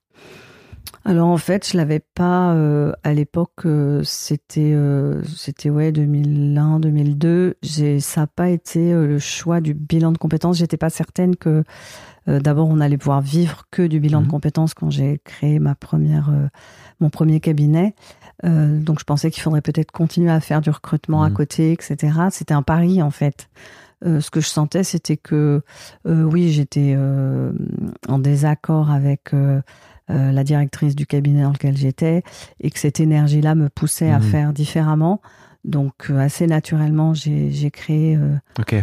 Alors en fait, je l'avais pas euh, à l'époque. euh, c'était euh, c'était ouais 2001, 2002. J'ai ça n'a pas été le choix du bilan de compétences. J'étais pas certaine que euh, d'abord on allait pouvoir vivre que du bilan Mhm. de compétences quand j'ai créé ma première euh, mon premier cabinet. Euh, donc je pensais qu'il faudrait peut-être continuer à faire du recrutement à Mhm. côté, etc. C'était un pari en fait. Euh, ce que je sentais, c'était que euh, oui, j'étais euh, en désaccord avec la directrice du cabinet dans lequel j'étais et que cette énergie-là me poussait à Mhm. faire différemment. Donc euh, assez naturellement, j'ai créé euh, Ok.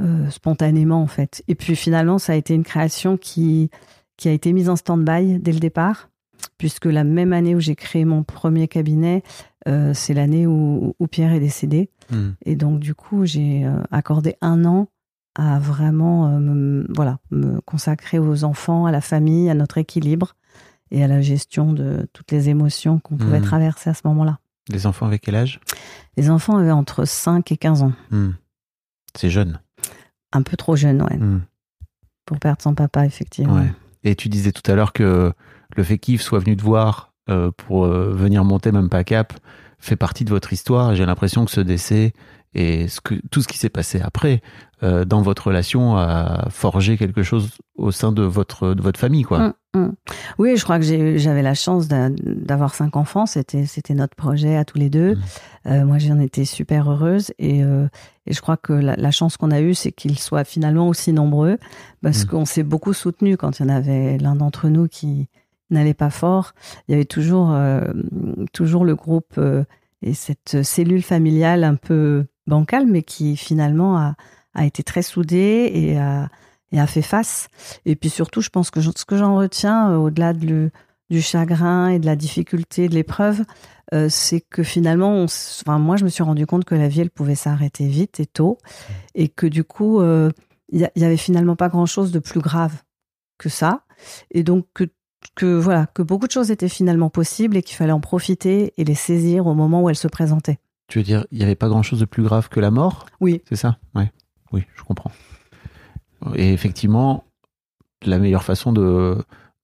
Euh, spontanément en fait. Et puis finalement, ça a été une création qui qui a été mise en stand-by dès le départ, puisque la même année où j'ai créé mon premier cabinet, euh, c'est l'année où, où Pierre est décédé. Hmm. Et donc du coup, j'ai euh, accordé un an à vraiment euh, me, voilà me consacrer aux enfants, à la famille, à notre équilibre et à la gestion de toutes les émotions qu'on pouvait Mhm. traverser à ce moment-là. Les enfants avec quel âge? Les enfants avaient entre 5 et 15 ans. Hmm. C'est jeune. Un peu trop jeunes, ouais, Hmm. pour perdre son papa, effectivement. Ouais. Et tu disais tout à l'heure que le fait qu'Yves soit venu te voir euh, pour euh, venir monter même pas cap fait partie de votre histoire. J'ai l'impression que ce décès et ce que, tout ce qui s'est passé après euh, dans votre relation a forgé quelque chose au sein de votre, de votre famille. quoi. Mm, mm. Oui, je crois que j'avais la chance d'a- d'avoir cinq enfants. C'était c'était notre projet à tous les deux. Mm. Euh, moi, j'en étais super heureuse et, euh, et je crois que la, la chance qu'on a eue, c'est qu'ils soient finalement aussi nombreux parce Mm. qu'on s'est beaucoup soutenu quand il y en avait l'un d'entre nous qui n'allait pas fort. Il y avait toujours euh, toujours le groupe et cette cellule familiale un peu bancale, mais qui finalement a, a été très soudée et a, et a fait face. Et puis surtout, je pense que je- ce que j'en retiens, euh, au-delà de du chagrin et de la difficulté de l'épreuve, euh, c'est que finalement, on enfin, moi, je me suis rendu compte que la vie, elle pouvait s'arrêter vite et tôt, et que du coup, euh, il y, a- il y avait finalement pas grand-chose de plus grave que ça, et donc que que voilà que beaucoup de choses étaient finalement possibles et qu'il fallait en profiter et les saisir au moment où elles se présentaient. Tu veux dire, il n'y avait pas grand-chose de plus grave que la mort? Oui. C'est ça? Ouais. Oui, je comprends. Et effectivement, la meilleure façon de,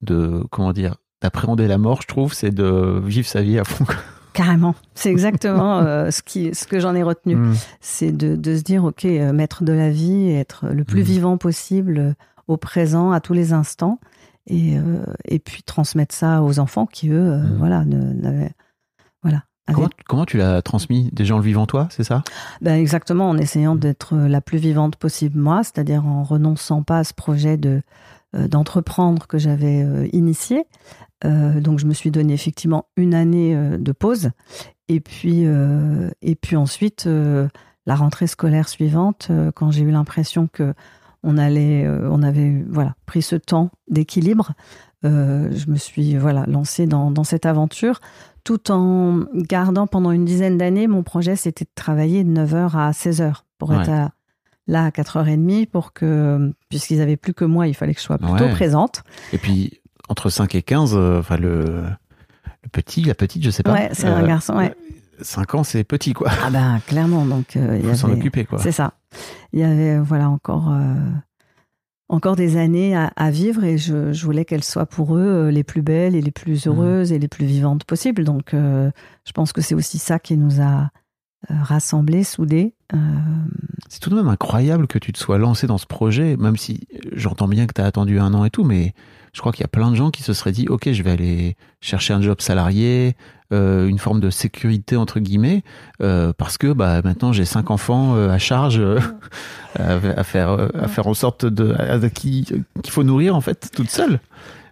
de comment dire, d'appréhender la mort, je trouve, c'est de vivre sa vie à fond. Carrément, c'est exactement euh, ce qui ce que j'en ai retenu. Mm. c'est de, de se dire, OK, euh, maître de la vie, être le plus Mhm. vivant possible euh, au présent, à tous les instants, et, et puis transmettre ça aux enfants qui, eux, Mhm. voilà, ne-. Voilà. Comment, comment tu l'as transmis? Des gens le vivant toi, c'est ça? Ben, exactement, en essayant d'être la plus vivante possible moi, c'est-à-dire en renonçant pas à ce projet de euh, d'entreprendre que j'avais euh, initié. Euh, donc je me suis donné effectivement une année euh, de pause, et puis euh, et puis ensuite euh, la rentrée scolaire suivante, euh, quand j'ai eu l'impression que on allait, euh, on avait voilà pris ce temps d'équilibre, euh, je me suis voilà lancée dans, dans cette aventure tout en gardant pendant une dizaine d'années, mon projet, c'était de travailler de 9h à 16h pour Ouais. être à- là à 4h30 pour que, puisqu'ils avaient plus que moi, il fallait que je sois plutôt Ouais. présente. Et puis, entre 5 et 15, euh, enfin, le, le petit, la petite, je sais pas. Ouais, c'est un euh, garçon, ouais. 5 ans, c'est petit, quoi. Ah ben, clairement, donc euh, il faut s'en avait- occuper, quoi. C'est ça. Il y avait, euh, voilà, encore, euh, encore des années à, vivre et je, voulais qu'elles soient pour eux les plus belles et les plus mmh. heureuses et les plus vivantes possibles. Donc, je pense que c'est aussi ça qui nous a rassemblés, soudés. C'est tout de même incroyable que tu te sois lancé dans ce projet, même si j'entends bien que tu as attendu un an et tout, mais je crois qu'il y a plein de gens qui se seraient dit, OK, je vais aller chercher un job salarié, euh, une forme de sécurité entre guillemets, euh, parce que bah, maintenant j'ai cinq enfants euh, à charge à, faire à faire en sorte de qu'il faut nourrir en fait toute seule.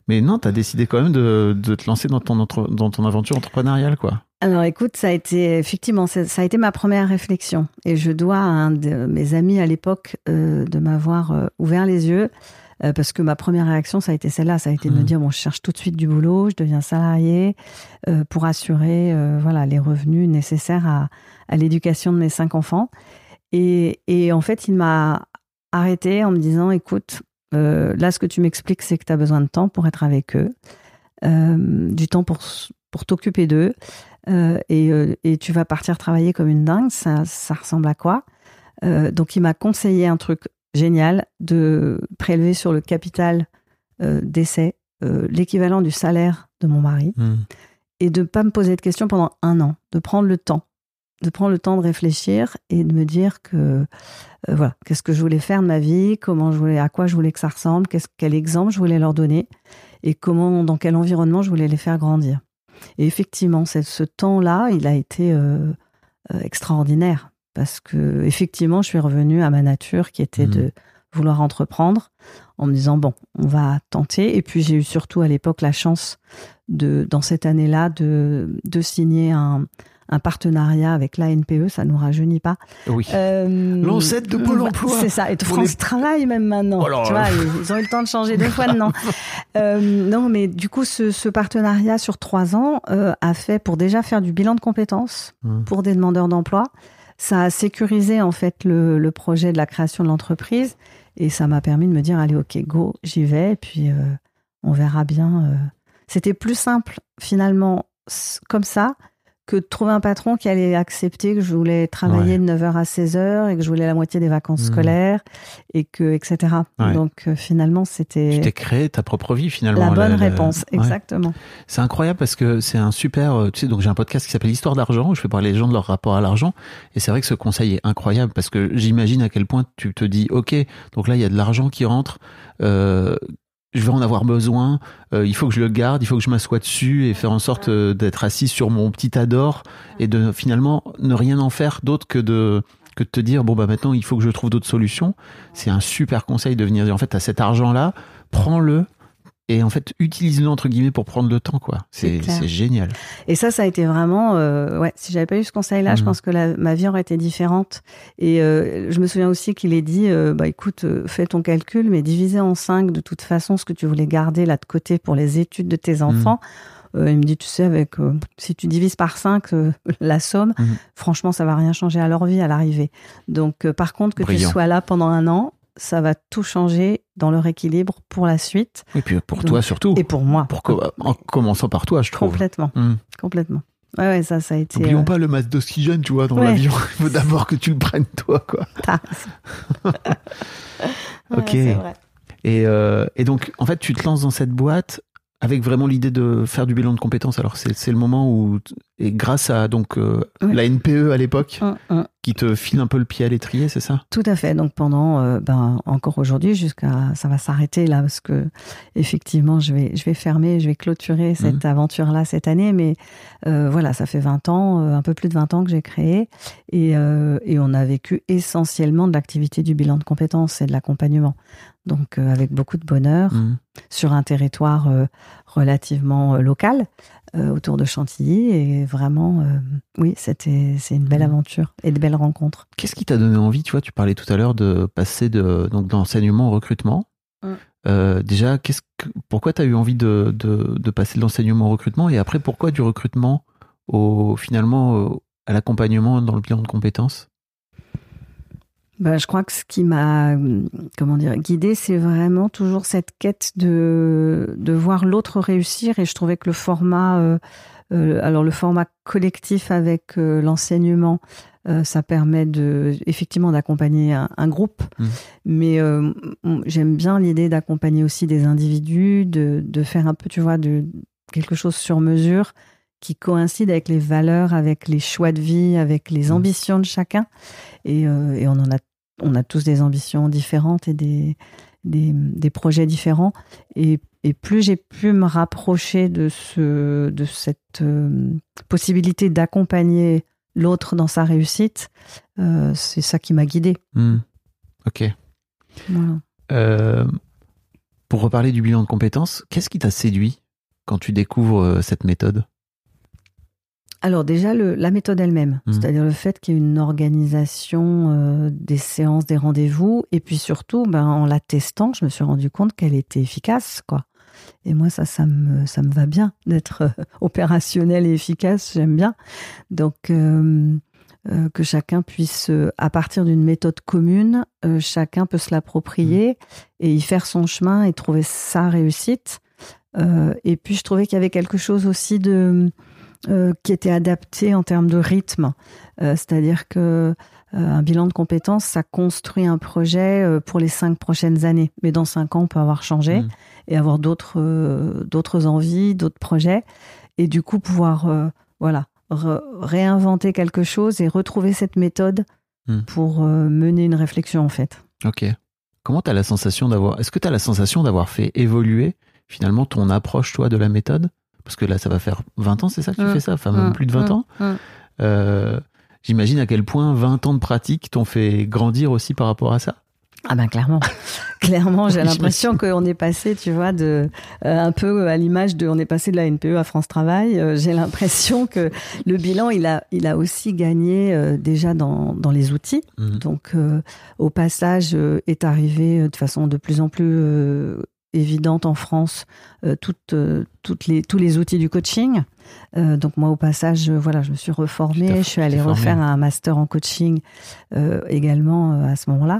Mais non, tu as décidé quand même de, de, te lancer dans ton, dans ton aventure entrepreneuriale, quoi. Alors écoute, ça a été effectivement, ça, a été ma première réflexion. Et je dois à un de mes amis à l'époque de m'avoir ouvert les yeux. Euh, parce que ma première réaction, ça a été celle-là, ça a été de me mmh. dire bon, je cherche tout de suite du boulot, je deviens salarié euh, pour assurer euh, voilà les revenus nécessaires à, à l'éducation de mes cinq enfants. Et, et en fait, il m'a arrêté en me disant écoute, là, ce que tu m'expliques, c'est que tu as besoin de temps pour être avec eux, du temps pour pour t'occuper d'eux, et, et tu vas partir travailler comme une dingue. Ça, ça ressemble à quoi? Donc il m'a conseillé un truc génial de prélever sur le capital euh, d'essai euh, l'équivalent du salaire de mon mari hmm. et de ne pas me poser de questions pendant un an, de prendre le temps, de prendre le temps de réfléchir et de me dire que euh, voilà, qu'est-ce que je voulais faire de ma vie, comment je voulais, à quoi je voulais que ça ressemble, quel exemple je voulais leur donner et comment, dans quel environnement je voulais les faire grandir. Et effectivement, ce temps-là, il a été extraordinaire parce que effectivement, je suis revenue à ma nature qui était de mmh. vouloir entreprendre en me disant bon, on va tenter. Et puis j'ai eu surtout à l'époque la chance de, dans cette année-là, de, de signer un, un partenariat avec l'ANPE, ça nous rajeunit pas. Oui. Euh, L'ancêtre de Pôle emploi. C'est ça. Et de France Travail même maintenant. Oh tu vois, ils ont eu le temps de changer deux fois de nom. Euh, non, mais du coup, ce, ce partenariat sur trois ans euh, a fait pour déjà faire du bilan de compétences mmh. pour des demandeurs d'emploi ça a sécurisé en fait le, projet de la création de l'entreprise et ça m'a permis de me dire allez ok go j'y vais et puis euh, on verra bien. Euh. C'était plus simple finalement comme ça que de trouver un patron qui allait accepter que je voulais travailler de 9h à 16h et que je voulais la moitié des vacances mmh. scolaires et que etc. Donc euh, finalement c'était tu t'es créé ta propre vie finalement. La bonne réponse, exactement. C'est incroyable parce que c'est un super euh, tu sais donc j'ai un podcast qui s'appelle Histoire d'argent où je fais parler les gens de leur rapport à l'argent et c'est vrai que ce conseil est incroyable parce que j'imagine à quel point tu te dis OK, donc là il y a de l'argent qui rentre euh, je vais en avoir besoin, euh, il faut que je le garde, il faut que je m'assoie dessus et faire en sorte euh, d'être assis sur mon petit ador et de finalement ne rien en faire d'autre que de que de te dire bon bah maintenant il faut que je trouve d'autres solutions. C'est un super conseil de venir dire en fait à cet argent là, prends-le, et en fait utilise-le entre guillemets pour prendre le temps quoi c'est génial et ça ça a été vraiment euh, ouais si j'avais pas eu ce conseil là je mhm. pense que la, ma vie aurait été différente et euh, je me souviens aussi qu'il ait dit euh, bah écoute euh, fais ton calcul mais divisé en cinq de toute façon ce que tu voulais garder là de côté pour les études de tes enfants mhm. il me dit, tu sais, avec si tu divises par 5 la somme, mhm. franchement, ça va rien changer à leur vie à l'arrivée. Donc, par contre, que tu sois là pendant un an, ça va tout changer dans leur équilibre pour la suite. Et puis pour toi surtout. Et pour moi. en commençant par toi, je trouve. Complètement. Hmm. Complètement. Ouais, ouais, ça, ça a été. N'oublions euh, pas le masque d'oxygène, tu vois, dans l'avion. Il faut d'abord que tu le prennes toi, quoi. ok. Et, euh, et donc, en fait, tu te lances dans cette boîte avec vraiment l'idée de faire du bilan de compétences. Alors c'est le moment où et grâce à donc euh, la NPE à l'époque hum, hum. qui te file un peu le pied à l'étrier, c'est ça? Tout à fait. Donc pendant euh, ben encore aujourd'hui jusqu'à ça va s'arrêter là parce que effectivement je vais je vais fermer, je vais clôturer cette hum. aventure là cette année mais euh, voilà, ça fait 20 ans, un peu plus de 20 ans que j'ai créé et et on a vécu essentiellement de l'activité du bilan de compétences et de l'accompagnement donc avec beaucoup de bonheur, mmh. sur un territoire euh, relativement euh, local, autour de Chantilly. Et vraiment, oui, c'était c'est une belle mmh. aventure et de belles rencontres. Qu'est-ce qui t'a donné envie Tu vois, tu parlais tout à l'heure de passer de donc d'enseignement au recrutement. Mmh. déjà, qu'est-ce que, pourquoi tu as eu envie de, de, de passer de l'enseignement au recrutement et après pourquoi du recrutement au finalement à l'accompagnement dans le bilan de compétences? Bah, je crois que ce qui m'a, comment dire, guidé, c'est vraiment toujours cette quête de, de voir l'autre réussir. Et je trouvais que le format, euh, euh, alors le format collectif avec euh, l'enseignement ça permet de, effectivement d'accompagner un, un groupe, Mhm. mais j'aime bien l'idée d'accompagner aussi des individus, de, de faire un peu, tu vois, de quelque chose sur mesure qui coïncide avec les valeurs, avec les choix de vie, avec les Mhm. ambitions de chacun. Et, euh, et on en a, on a tous des ambitions différentes et des, des, des projets différents. Et, et plus j'ai pu me rapprocher de, ce, de cette euh, possibilité d'accompagner l'autre dans sa réussite, euh, c'est ça qui m'a guidée. Hmm. Ok. Voilà. Euh, pour reparler du bilan de compétences, qu'est-ce qui t'a séduit quand tu découvres cette méthode? Alors déjà, le, la méthode elle-même, Mhm. c'est-à-dire le fait qu'il y ait une organisation euh, des séances, des rendez-vous, et puis surtout, ben, en la testant, je me suis rendu compte qu'elle était efficace, quoi. Et moi, ça, ça me, ça me va bien d'être euh, opérationnel et efficace, j'aime bien. Donc, euh, euh, que chacun puisse, euh, à partir d'une méthode commune, euh, chacun peut se l'approprier et y faire son chemin et trouver sa réussite. Euh, et puis, je trouvais qu'il y avait quelque chose aussi de euh, qui était adapté en termes de rythme. Euh, C'est-à-dire que euh, un bilan de compétences, ça construit un projet pour les cinq prochaines années. Mais dans cinq ans, on peut avoir changé Mhm. et avoir d'autres d'autres envies, d'autres projets, et du coup pouvoir voilà réinventer quelque chose et retrouver cette méthode Mhm. pour mener une réflexion en fait. Ok. Comment t'as la sensation d'avoir Est-ce que t'as la sensation d'avoir fait évoluer finalement ton approche toi de la méthode? Parce que là, ça va faire 20 ans, c'est ça que tu Mm. fais ça? Enfin, même Mm, plus de 20 mm, ans. Euh, J'imagine à quel point 20 ans de pratique t'ont fait grandir aussi par rapport à ça? Ah ben clairement, clairement, j'ai l'impression qu'on est passé, tu vois, de euh, un peu à l'image de, on est passé de la NPE à France Travail. Euh, j'ai l'impression que le bilan, il a, il a aussi gagné euh, déjà dans, dans les outils. Donc, euh, au passage, euh, est arrivé de façon de plus en plus euh, évidente en France euh, toutes, euh, toutes les, tous les outils du coaching. Euh, donc moi, au passage, voilà, je me suis reformée. Je suis allée refaire un master en coaching également à ce moment-là.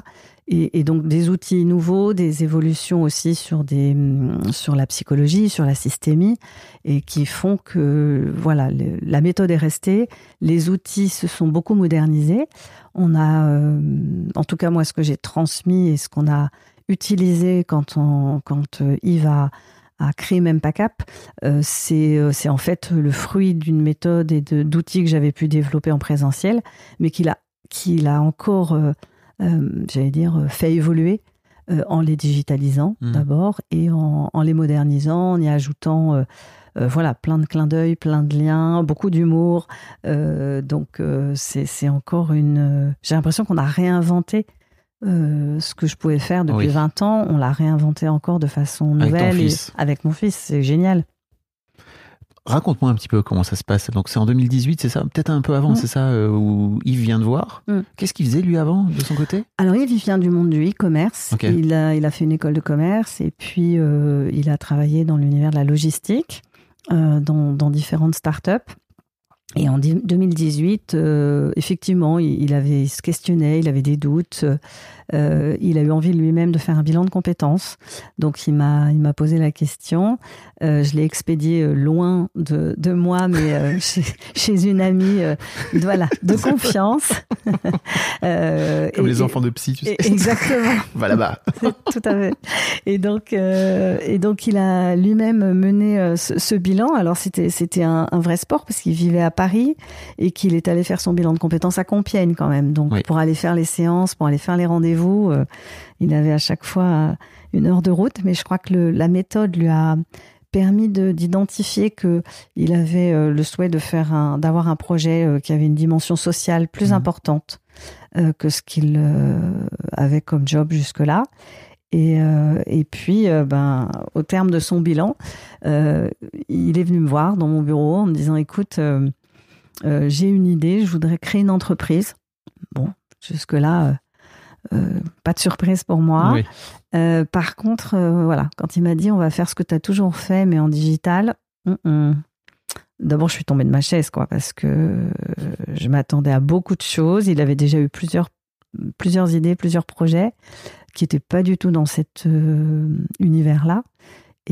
Et, et donc des outils nouveaux, des évolutions aussi sur des hum, sur la psychologie, sur la systémie, et qui font que voilà, le- la méthode est restée, les outils se sont beaucoup modernisés. On a, en tout cas moi, ce que j'ai transmis et ce qu'on a utilisé quand on quand euh, Yves a a créé Mempacap, euh, c'est euh, c'est en fait le fruit d'une méthode et d'outils que j'avais pu développer en présentiel, mais qu'il a qu'il a encore euh, euh, j'allais dire, fait évoluer en les digitalisant Mhm. d'abord et en, en les modernisant, en y ajoutant voilà, plein de clins d'œil, plein de liens, beaucoup d'humour. Euh, donc euh, c'est encore une... J'ai l'impression qu'on a réinventé euh, ce que je pouvais faire depuis Oui. 20 ans. On l'a réinventé encore de façon Avec nouvelle. et- fils. avec mon fils, c'est génial. Raconte-moi un petit peu comment ça se passe. Donc c'est en 2018, c'est ça? Peut-être un peu avant, Mm. c'est ça euh, où Yves vient de voir. Mm. Qu'est-ce qu'il faisait lui avant de son côté? Alors Yves, il vient du monde du e-commerce. Il, a, il a fait une école de commerce et puis euh, il a travaillé dans l'univers de la logistique, dans, dans différentes startups. Et en di- 2018, euh, effectivement, il, avait, il se questionnait, il avait des doutes. Euh, il a eu envie lui-même de faire un bilan de compétences. Donc il m'a, il m'a posé la question. Euh, je l'ai expédié euh, loin de, de moi, mais euh, chez, chez une amie, voilà, de confiance. Comme et- les enfants de psy, tu sais. Exactement, Va là-bas. tout à fait. Et donc, et donc, il a lui-même mené ce, ce bilan. Alors, c'était c'était un, un vrai sport parce qu'il vivait à Paris et qu'il est allé faire son bilan de compétences à Compiègne quand même. Donc, Oui. pour aller faire les séances, pour aller faire les rendez-vous, euh, il avait à chaque fois euh, une heure de route. Mais je crois que le- la méthode lui a permis de- d'identifier que il avait euh, le souhait de faire un d'avoir un projet qui avait une dimension sociale plus Mhm. importante que ce qu'il avait comme job jusque-là. Et, euh, et puis, euh, ben, au terme de son bilan, euh, il est venu me voir dans mon bureau en me disant "Écoute, j'ai une idée, je voudrais créer une entreprise." Bon, jusque-là, euh, pas de surprise pour moi. Oui. Euh, par contre, euh, voilà, quand il m'a dit on va faire ce que tu as toujours fait, mais en digital, hum, hum. d'abord je suis tombée de ma chaise, quoi, parce que je m'attendais à beaucoup de choses. Il avait déjà eu plusieurs, plusieurs idées, plusieurs projets qui n'étaient pas du tout dans cet univers-là.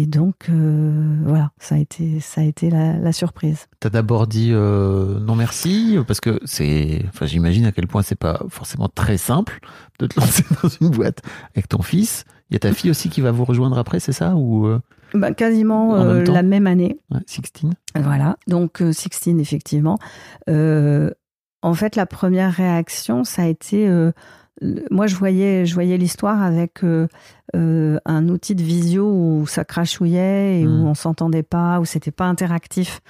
Et donc, euh, voilà, ça a été, ça a été la, la surprise. T'as d'abord dit euh, non merci parce que c'est, enfin j'imagine à quel point c'est pas forcément très simple de te lancer dans une boîte avec ton fils. Il y a ta fille aussi qui va vous rejoindre après, c'est ça ou euh, Bah, quasiment même la même année. ouais, Sixtine Voilà, donc Sixtine, effectivement. En fait, la première réaction, ça a été. Moi, je voyais, je voyais l'histoire avec euh, euh, un outil de visio où ça crachouillait et où on s'entendait pas, où c'était pas interactif.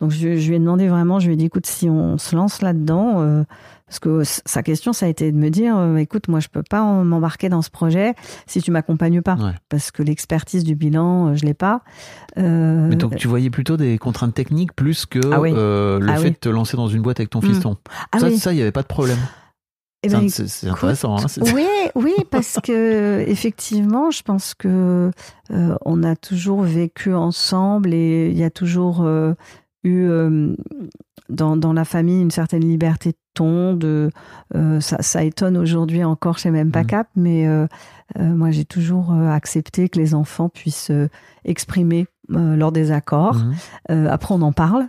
Donc, je, je lui ai demandé vraiment, je lui ai dit, écoute, si on se lance là-dedans, euh, parce que sa question, ça a été de me dire, écoute, moi, je peux pas m'embarquer dans ce projet si tu m'accompagnes pas, Ouais. parce que l'expertise du bilan, je l'ai pas. Mais donc tu voyais plutôt des contraintes techniques plus que Ah oui. le Ah fait oui. de te lancer dans une boîte avec ton Mm. fiston. ah ça, oui. ça, il y avait pas de problème. Eh C'est ben, c'est intéressant. Hein, Oui, oui, parce que effectivement, je pense que euh, on a toujours vécu ensemble et il y a toujours euh, eu euh, dans, dans la famille une certaine liberté de ton. De, ça, ça étonne aujourd'hui encore chez même pas Mhm. cap, mais moi j'ai toujours accepté que les enfants puissent exprimer euh, leurs désaccords. Mhm. Euh, après, on en parle.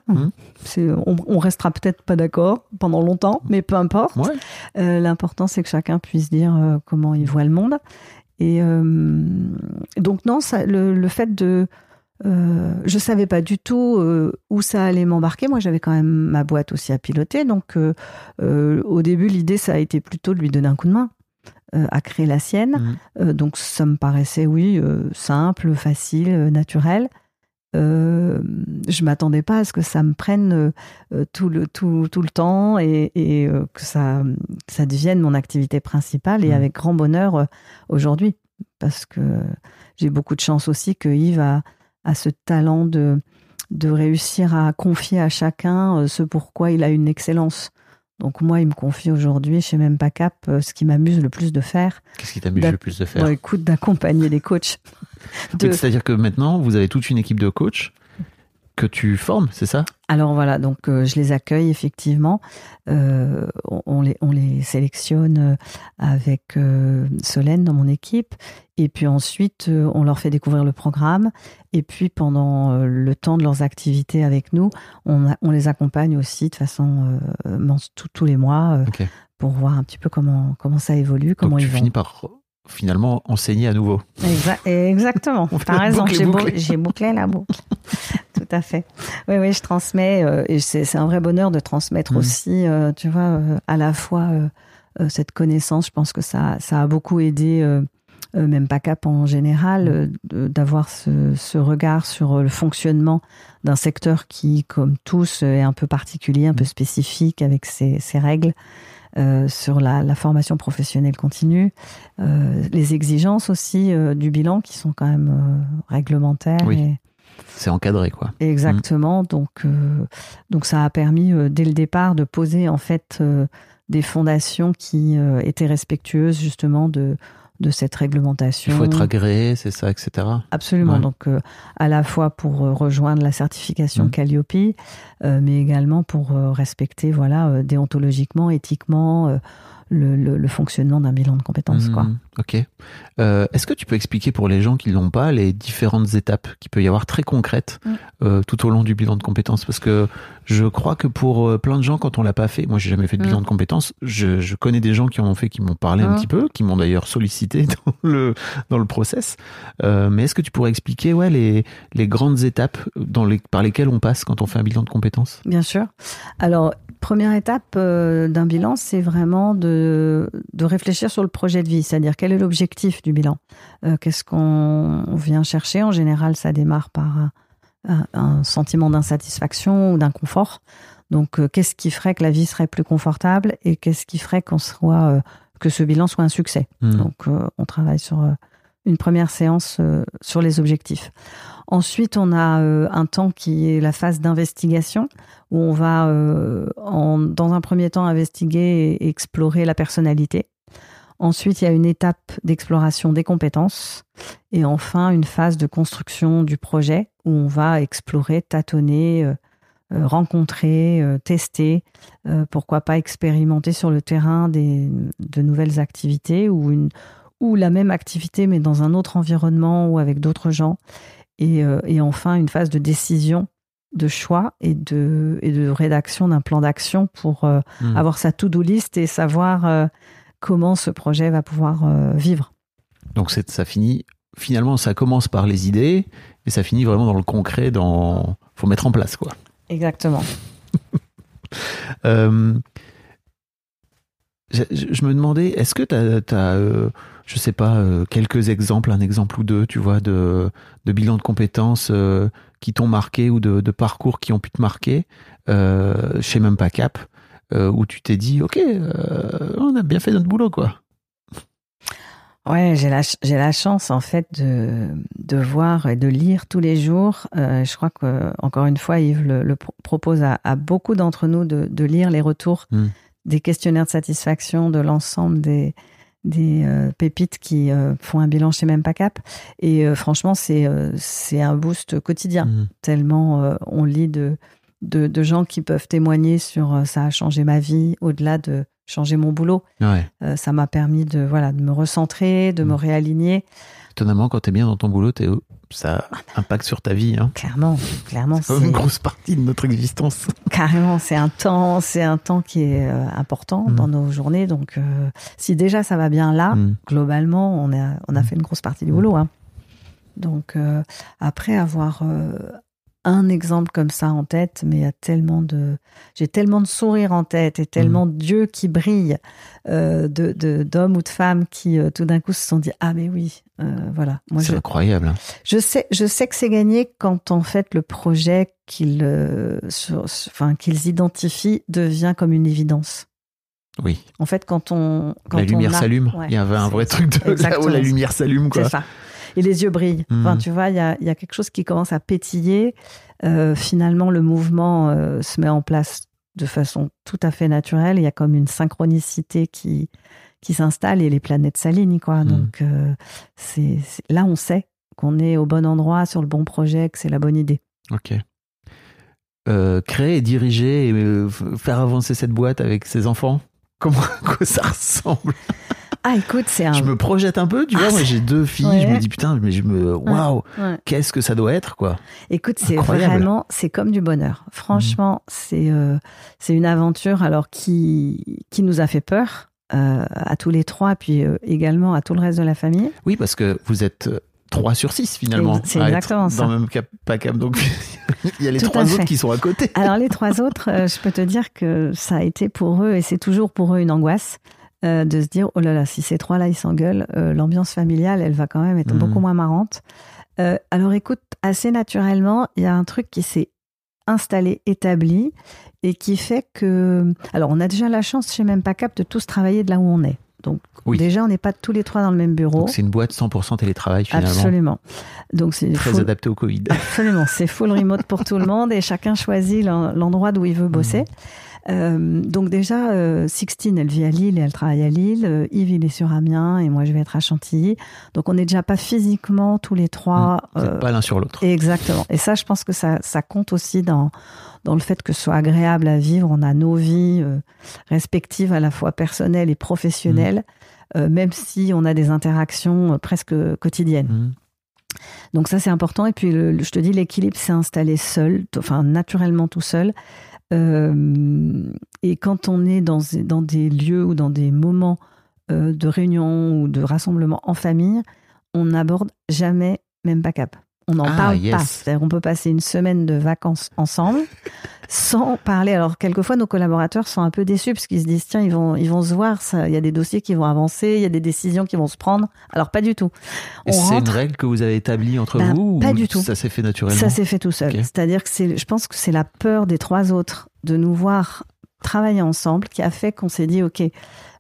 C'est- On, on restera peut-être pas d'accord pendant longtemps, mais peu importe. Ouais. Euh, L'important, c'est que chacun puisse dire comment il voit le monde. Et donc, non, ça, le, le fait de. Je savais pas du tout où ça allait m'embarquer. Moi, j'avais quand même ma boîte aussi à piloter. Donc, au début, l'idée, ça a été plutôt de lui donner un coup de main à créer la sienne. Donc, ça me paraissait, oui, simple, facile, naturel. Euh, je m'attendais pas à ce que ça me prenne euh, euh, tout, le, tout, tout le temps et, et, euh, que, ça, que ça devienne mon activité principale et avec grand bonheur aujourd'hui. Parce que j'ai beaucoup de chance aussi que Yves a, a ce talent de, de réussir à confier à chacun ce pourquoi il a une excellence. Donc moi, il me confie aujourd'hui chez Même Pas Cap euh, ce qui m'amuse le plus de faire. Qu'est-ce qui t'amuse le plus de faire Bon, écoute, d'accompagner les coachs. De- C'est-à-dire que maintenant, vous avez toute une équipe de coachs que tu formes, c'est ça? Alors voilà, donc euh, je les accueille effectivement. Euh, on, les, on les sélectionne euh, avec euh, Solène dans mon équipe. Et puis ensuite, on leur fait découvrir le programme. Et puis pendant le temps de leurs activités avec nous, on, a- on les accompagne aussi de façon mens- tous- les mois pour voir un petit peu comment, comment ça évolue, comment Donc tu ils vont. finis par finalement enseigner à nouveau. Exa- exactement, t'as raison, j'ai bou- bouclée. j'ai bouclé la boucle. Tout à fait. Oui, oui, je transmets, euh, et c'est un vrai bonheur de transmettre Mhm. aussi, euh, tu vois, euh, à la fois cette connaissance. Je pense que ça, ça a beaucoup aidé, même pas Cap en général, de- d'avoir ce, ce regard sur le fonctionnement d'un secteur qui, comme tous, est un peu particulier, un peu spécifique, avec ses, ses règles. Euh, sur la, la formation professionnelle continue, euh, les exigences aussi euh, du bilan qui sont quand même réglementaires. Oui. et- C'est encadré, quoi. Exactement. Donc, euh, donc ça a permis dès le départ de poser en fait des fondations qui étaient respectueuses justement de de cette réglementation. Il faut être agréé, c'est ça, etc. Absolument. Ouais. Donc, euh, à la fois pour euh, rejoindre la certification Mhm. Calliope, euh, mais également pour euh, respecter, voilà, déontologiquement, éthiquement, le, le- le fonctionnement d'un bilan de compétences, quoi. Ok. Euh, Est-ce que tu peux expliquer pour les gens qui l'ont pas les différentes étapes qu'il peut y avoir très concrètes Mm. euh, tout au long du bilan de compétences? Parce que je crois que pour euh, plein de gens, quand on l'a pas fait, moi j'ai jamais fait de Mm. bilan de compétences. Je, je connais des gens qui en ont fait, qui m'ont parlé un Mm. petit peu, qui m'ont d'ailleurs sollicité dans le dans le process. Euh, mais est-ce que tu pourrais expliquer ouais les les grandes étapes dans les par lesquelles on passe quand on fait un bilan de compétences? Bien sûr. Alors, première étape d'un bilan, c'est vraiment de, de réfléchir sur le projet de vie, c'est-à-dire quel est l'objectif du bilan? Euh, Qu'est-ce qu'on vient chercher? En général, ça démarre par un, un- un sentiment d'insatisfaction ou d'inconfort. Donc, euh, qu'est-ce qui ferait que la vie serait plus confortable et qu'est-ce qui ferait qu'on soit, euh, que ce bilan soit un succès? Hmm. donc, euh, on travaille sur euh, une première séance euh, sur les objectifs. Ensuite, on a euh, un temps qui est la phase d'investigation, où on va, euh, en- dans un premier temps, investiguer et explorer la personnalité. Ensuite, il y a une étape d'exploration des compétences. Et enfin, une phase de construction du projet, où on va explorer, tâtonner, euh, euh, rencontrer, euh, tester, euh, pourquoi pas expérimenter sur le terrain des, de nouvelles activités ou, une, ou la même activité mais dans un autre environnement ou avec d'autres gens. et, et enfin une phase de décision, de choix et de, et de rédaction d'un plan d'action pour euh, Hmm. avoir sa to-do list et savoir euh, comment ce projet va pouvoir euh, vivre. Donc ça finit, finalement, ça commence par les idées et ça finit vraiment dans le concret, dans faut mettre en place quoi. Exactement. Euh, je, me demandais, est-ce que tu as, je sais pas, euh, quelques exemples, un exemple ou deux, tu vois, de, de bilans de compétences euh, qui t'ont marqué ou de, de parcours qui ont pu te marquer euh, chez même pas Cap, euh, où tu t'es dit, ok, euh, on a bien fait notre boulot quoi. Ouais, j'ai la, j'ai la chance en fait de, de voir et de lire tous les jours. Euh, je crois que encore une fois, Yves le, le pro- propose à, à beaucoup d'entre nous de, de lire les retours Mm. des questionnaires de satisfaction de l'ensemble des, des euh, pépites qui euh, font un bilan chez Même pas Cap. Et franchement, c'est c'est un boost quotidien. Mm. Tellement on lit de, de, de gens qui peuvent témoigner sur euh, ça a changé ma vie, au-delà de changer mon boulot. Ouais. Euh, ça m'a permis de voilà de me recentrer, de me Mm. réaligner. Étonnamment, quand t'es bien dans ton boulot, t'es- ça impacte sur ta vie. Hein. Clairement, clairement, C'est une grosse partie de notre existence. carrément c'est un temps, c'est un temps qui est euh, important Mm. dans nos journées. Donc, euh, si déjà ça va bien là, Mm. globalement, on a on a fait une grosse partie du boulot. hein. Donc, euh, après avoir euh, un exemple comme ça en tête, mais il y a tellement de, j'ai tellement de sourires en tête et tellement d'yeux qui brillent, euh, de d'hommes ou de femmes qui euh, tout d'un coup se sont dit ah mais oui, euh, voilà. Moi C'est je, incroyable. hein. Je sais, je sais que c'est gagné quand en fait le projet qu'ils, enfin qu'ils identifient devient comme une évidence. Oui. En fait, quand on quand la lumière s'allume. Ouais, Il y avait un vrai truc de là où la lumière s'allume, quoi. c'est ça. Et les yeux brillent. Enfin, Mhm. tu vois, il y a, y a quelque chose qui commence à pétiller. Euh, finalement, le mouvement euh, se met en place de façon tout à fait naturelle. Il y a comme une synchronicité qui qui s'installe et les planètes s'alignent, quoi. Mhm. Donc euh, c'est c'est- là, on sait qu'on est au bon endroit, sur le bon projet, que c'est la bonne idée. Ok. Créer et diriger et faire avancer cette boîte avec ses enfants, comment quoi ça ressemble? Ah, écoute, c'est un. Je me projette un peu, tu vois. Ah, moi, j'ai deux filles. Ouais. Je me dis putain, mais je me waouh, Ouais. qu'est-ce que ça doit être, quoi. Écoute, c'est vraiment, c'est comme du bonheur. Franchement, c'est euh, c'est une aventure alors qui qui nous a fait peur euh, à tous les trois, puis euh, également à tout le reste de la famille. Oui, parce que vous êtes euh, 3 sur 6 finalement. C'est exactement ça. Dans le même cap, pas cap. Donc, il y a les Tout trois autres fait. qui sont à côté. Alors les trois autres, euh, je peux te dire que ça a été pour eux et c'est toujours pour eux une angoisse. Euh, de se dire oh là là si ces trois là ils s'engueulent euh, l'ambiance familiale elle va quand même être Mhm. beaucoup moins marrante Euh, alors écoute assez naturellement il y a un truc qui s'est installé établi et qui fait que alors on a déjà la chance chez Même pas Cap de tous travailler de là où on est donc Oui. déjà on n'est pas tous les trois dans le même bureau c'est une boîte 100% télétravail finalement. absolument donc c'est Très full- adapté au Covid. Absolument, c'est full remote pour tout le monde et chacun choisit l'en- l'endroit d'où il veut bosser. Euh, donc déjà, euh, Sixtine, elle vit à Lille et elle travaille à Lille. Euh, Yves, il est sur Amiens et moi, je vais être à Chantilly. Donc on n'est déjà pas physiquement tous les trois. Euh, pas l'un sur l'autre. Exactement. Et ça, je pense que ça, ça compte aussi dans, dans le fait que ce soit agréable à vivre. On a nos vies euh, respectives, à la fois personnelles et professionnelles, euh, même si on a des interactions presque quotidiennes. Mhm. Donc ça, c'est important. Et puis, le- le- je te dis, l'équilibre s'est installé seul, enfin naturellement tout seul. Euh, et quand on est dans, des lieux ou dans des moments euh, de réunion ou de rassemblement en famille, on n'aborde jamais même pas cap. On n'en Ah, parle yes. pas. C'est-à-dire qu'on peut passer une semaine de vacances ensemble sans parler. Alors, quelquefois, nos collaborateurs sont un peu déçus parce qu'ils se disent, tiens, ils vont, ils vont se voir, ça- il y a des dossiers qui vont avancer, il y a des décisions qui vont se prendre. Alors, pas du tout. On c'est une règle que vous avez établie entre Ben, vous pas ou du tout. Ça s'est fait naturellement. Ça s'est fait tout seul. C'est-à-dire que c'est, je pense que c'est la peur des trois autres de nous voir travailler ensemble qui a fait qu'on s'est dit, OK,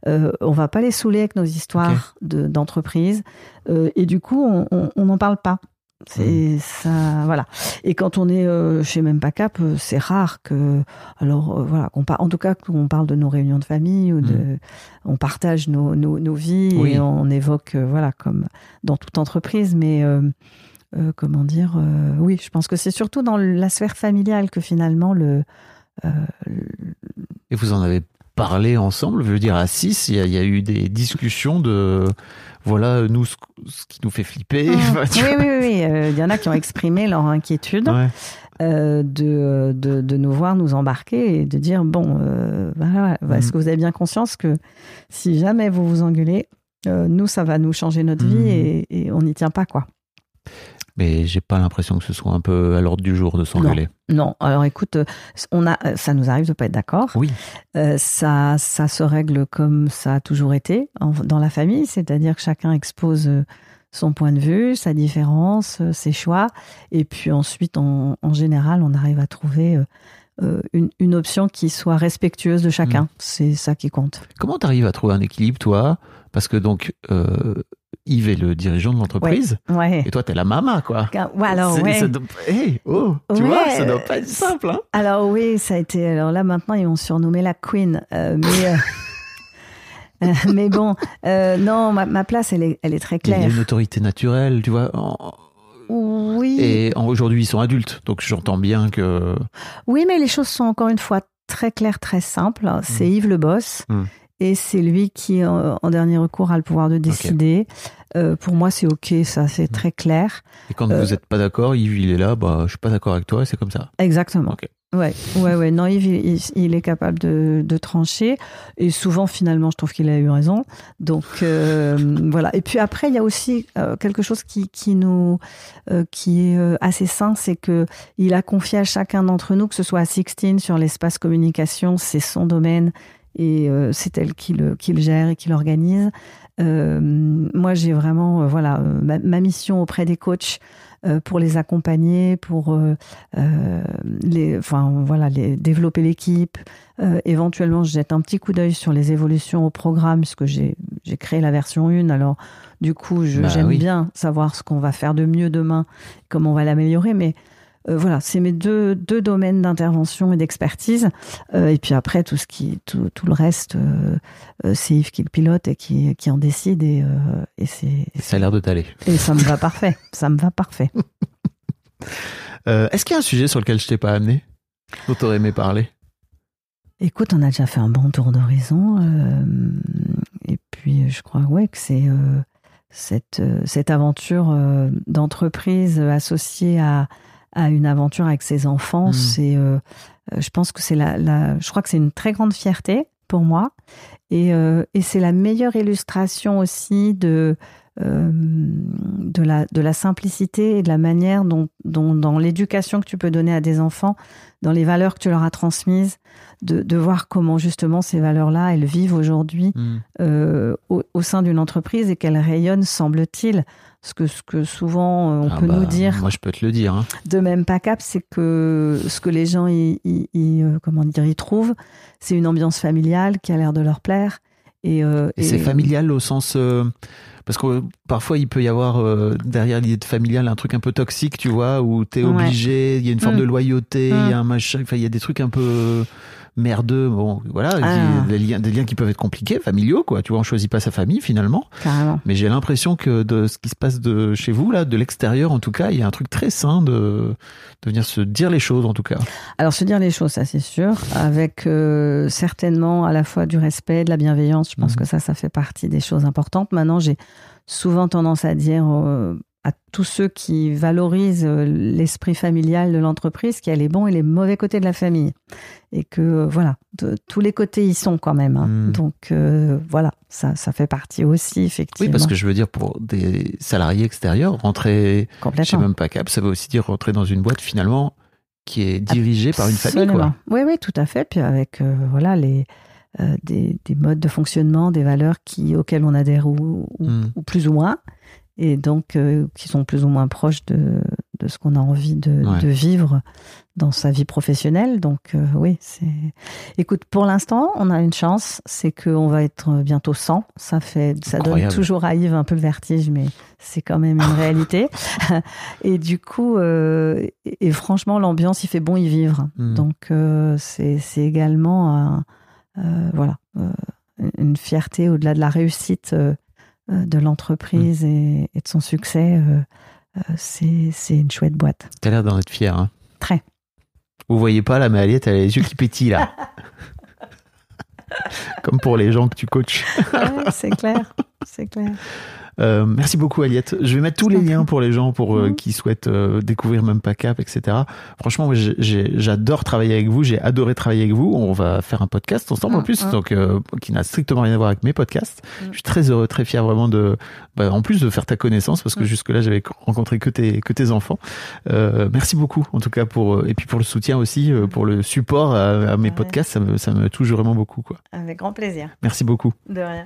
euh, on va pas les saouler avec nos histoires de, d'entreprise. Euh, et du coup, on n'en parle pas. C'est ça, voilà. Et quand on est euh, chez Même pas Cap, euh, c'est rare que, alors euh, voilà, qu'on par- en tout cas qu'on parle de nos réunions de famille ou de, on partage nos, nos, nos vies Oui. et on évoque, euh, voilà, comme dans toute entreprise, mais comment dire, oui, je pense que c'est surtout dans la sphère familiale que finalement le, Et vous en avez parlé ensemble, je veux dire, à 6, il y, a- il y a eu des discussions de, voilà, nous, ce, ce qui nous fait flipper. Mmh. Oui, oui, oui. Euh, Il y en a qui ont exprimé leur inquiétude Ouais. euh, de, de, de nous voir nous embarquer et de dire bon, euh, voilà, Mm. est-ce que vous avez bien conscience que si jamais vous vous engueulez, euh, nous, ça va nous changer notre vie Mm. et, et on n'y tient pas, quoi. Mais j'ai pas l'impression que ce soit un peu à l'ordre du jour de s'engueuler. Non, alors écoute, euh, on a, euh, ça nous arrive de pas être d'accord. Oui. Euh, ça, ça se règle comme ça a toujours été en- dans la famille, c'est-à-dire que chacun expose son point de vue, sa différence, ses choix, et puis ensuite, en, en général, on arrive à trouver euh, une, une option qui soit respectueuse de chacun. C'est ça qui compte. Comment tu arrives à trouver un équilibre, toi? Parce que donc, euh, Yves est le dirigeant de l'entreprise. Ouais. Et toi, t'es la maman, quoi. Ouais, alors, ouais. ça doit- Hey, oh, tu vois, ça doit pas être simple, hein Alors oui, ça a été. Alors là maintenant, ils m'ont surnommé la Queen, euh, mais. euh, mais bon, euh, non, ma, ma place, elle est, elle est très Il y a claire. une autorité naturelle, tu vois. en- Oui, Et aujourd'hui, ils sont adultes, donc j'entends bien que. oui, mais les choses sont encore une fois très claires, très simples. C'est Yves le boss. Mm. Et c'est lui qui, en, en dernier recours, a le pouvoir de décider. Euh, pour moi, c'est OK, ça, c'est Mm. très clair. Et quand Euh. vous n'êtes pas d'accord, Yves, il est là, bah, je suis pas d'accord avec toi, c'est comme ça. Exactement. Ok. Ouais, ouais, ouais. Non, Yves, il, est capable de, de trancher. Et souvent, finalement, je trouve qu'il a eu raison. Donc, euh, voilà. Et puis après, il y a aussi euh, quelque chose qui, qui nous, euh, qui est euh, assez sain, c'est que il a confié à chacun d'entre nous, que ce soit à Sixtine sur l'espace communication, c'est son domaine et euh, c'est elle qui le, qui le gère et qui l'organise. Euh, moi, j'ai vraiment, euh, voilà, euh, ma, ma mission auprès des coachs euh, pour les accompagner, pour les, enfin voilà, les, développer l'équipe. Euh, éventuellement, je jette un petit coup d'œil sur les évolutions au programme, puisque j'ai j'ai créé la version 1. Alors, du coup, Bah j'aime oui. bien savoir ce qu'on va faire de mieux demain, comment on va l'améliorer. Mais euh, voilà, c'est mes deux, deux domaines d'intervention et d'expertise. Euh, et puis après, tout ce qui, tout, tout le reste, euh, c'est Yves qui le pilote et qui, qui en décide. Et, et c'est Ça a l'air de t'aller. et ça me va parfait. Ça me va parfait. Est-ce qu'il y a un sujet sur lequel je t'ai pas amené Dont t'aurais aimé parler? Écoute, on a déjà fait un bon tour d'horizon. et puis, je crois ouais, que c'est cette, cette aventure d'entreprise associée à, à une aventure avec ses enfants. Mhm. C'est, euh, euh, je pense que c'est la, la, je crois que c'est une très grande fierté pour moi. Et, euh, et c'est la meilleure illustration aussi de, euh, de, la, de la simplicité et de la manière dont, dont dans l'éducation que tu peux donner à des enfants, dans les valeurs que tu leur as transmises, de, de voir comment justement ces valeurs-là, elles vivent aujourd'hui Hmm. euh, au, au sein d'une entreprise et qu'elles rayonnent, semble-t-il. Ce que, ce que souvent euh, on Ah peut bah, nous dire Moi, je peux te le dire. hein. de même pas cap, c'est que ce que les gens y, y- y, comment dire, y trouvent, c'est une ambiance familiale qui a l'air de leur plaire. Et, euh, Et, c'est et- familial au sens. euh, parce que euh, parfois, il peut y avoir euh, derrière l'idée de familial un truc un peu toxique, tu vois, où t'es obligé, il y a une forme Mm. de loyauté, il Mm. y a un machin, enfin, il y a des trucs un peu merdeux. Bon, voilà, Ah. des, liens, des liens qui peuvent être compliqués, familiaux, quoi. Tu vois, on choisit pas sa famille finalement. carrément. Mais j'ai l'impression que de ce qui se passe de chez vous, là, de l'extérieur en tout cas, il y a un truc très sain de, de venir se dire les choses en tout cas. Alors se dire les choses, ça c'est sûr, avec euh, certainement à la fois du respect, de la bienveillance. Je pense Mhm. que ça, ça fait partie des choses importantes. Maintenant, j'ai souvent tendance à dire euh, à tous ceux qui valorisent euh, l'esprit familial de l'entreprise qu'il y a les bons et les mauvais côtés de la famille. Et que, euh, voilà, de- tous les côtés y sont quand même. hein. Mhm. Donc, euh, voilà, ça, ça fait partie aussi, effectivement. Oui, parce que je veux dire, pour des salariés extérieurs, rentrer chez Complètement. même pas cap, ça veut aussi dire rentrer dans une boîte finalement qui est dirigée par une famille, quoi. Oui, oui, tout à fait. Puis avec euh, voilà les euh, des, des modes de fonctionnement, des valeurs qui auxquelles on adhère ou, ou, Mm. ou plus ou moins, et donc euh, qui sont plus ou moins proches de, de ce qu'on a envie de, Ouais. de vivre dans sa vie professionnelle. Donc euh, oui, c'est. Écoute, pour l'instant, on a une chance, c'est qu'on va être bientôt 100. Ça fait, ça donne toujours à Yves un peu le vertige, mais c'est quand même une réalité. et du coup, euh, et, et franchement, l'ambiance, il fait bon y vivre. Mm. Donc c'est c'est également un, voilà une fierté au-delà de la réussite euh, de l'entreprise et, et de son succès. euh, euh, c'est c'est une chouette boîte. T'as l'air d'en être fier. Hein. Très. Vous voyez pas là, mais Aliette, elle a les yeux qui pétillent là. Comme pour les gens que tu coaches. Ouais, c'est clair, c'est clair. Euh, merci beaucoup Aliette. Je vais mettre tous les liens pour les gens pour euh, qui souhaitent euh, découvrir même pas cap, etc. Franchement, j'adore travailler avec vous. J'ai adoré travailler avec vous. On va faire un podcast ensemble en Mm, plus, mm. donc euh, qui n'a strictement rien à voir avec mes podcasts. Je suis très heureux, très fier vraiment de, bah, en plus de faire ta connaissance parce que Mm. jusque là j'avais rencontré que tes que tes enfants. Euh, merci beaucoup en tout cas pour euh, et puis pour le soutien aussi, pour le support à, à mes Ouais. podcasts. Ça me ça me touche vraiment beaucoup quoi. Avec grand plaisir. Merci beaucoup. De rien.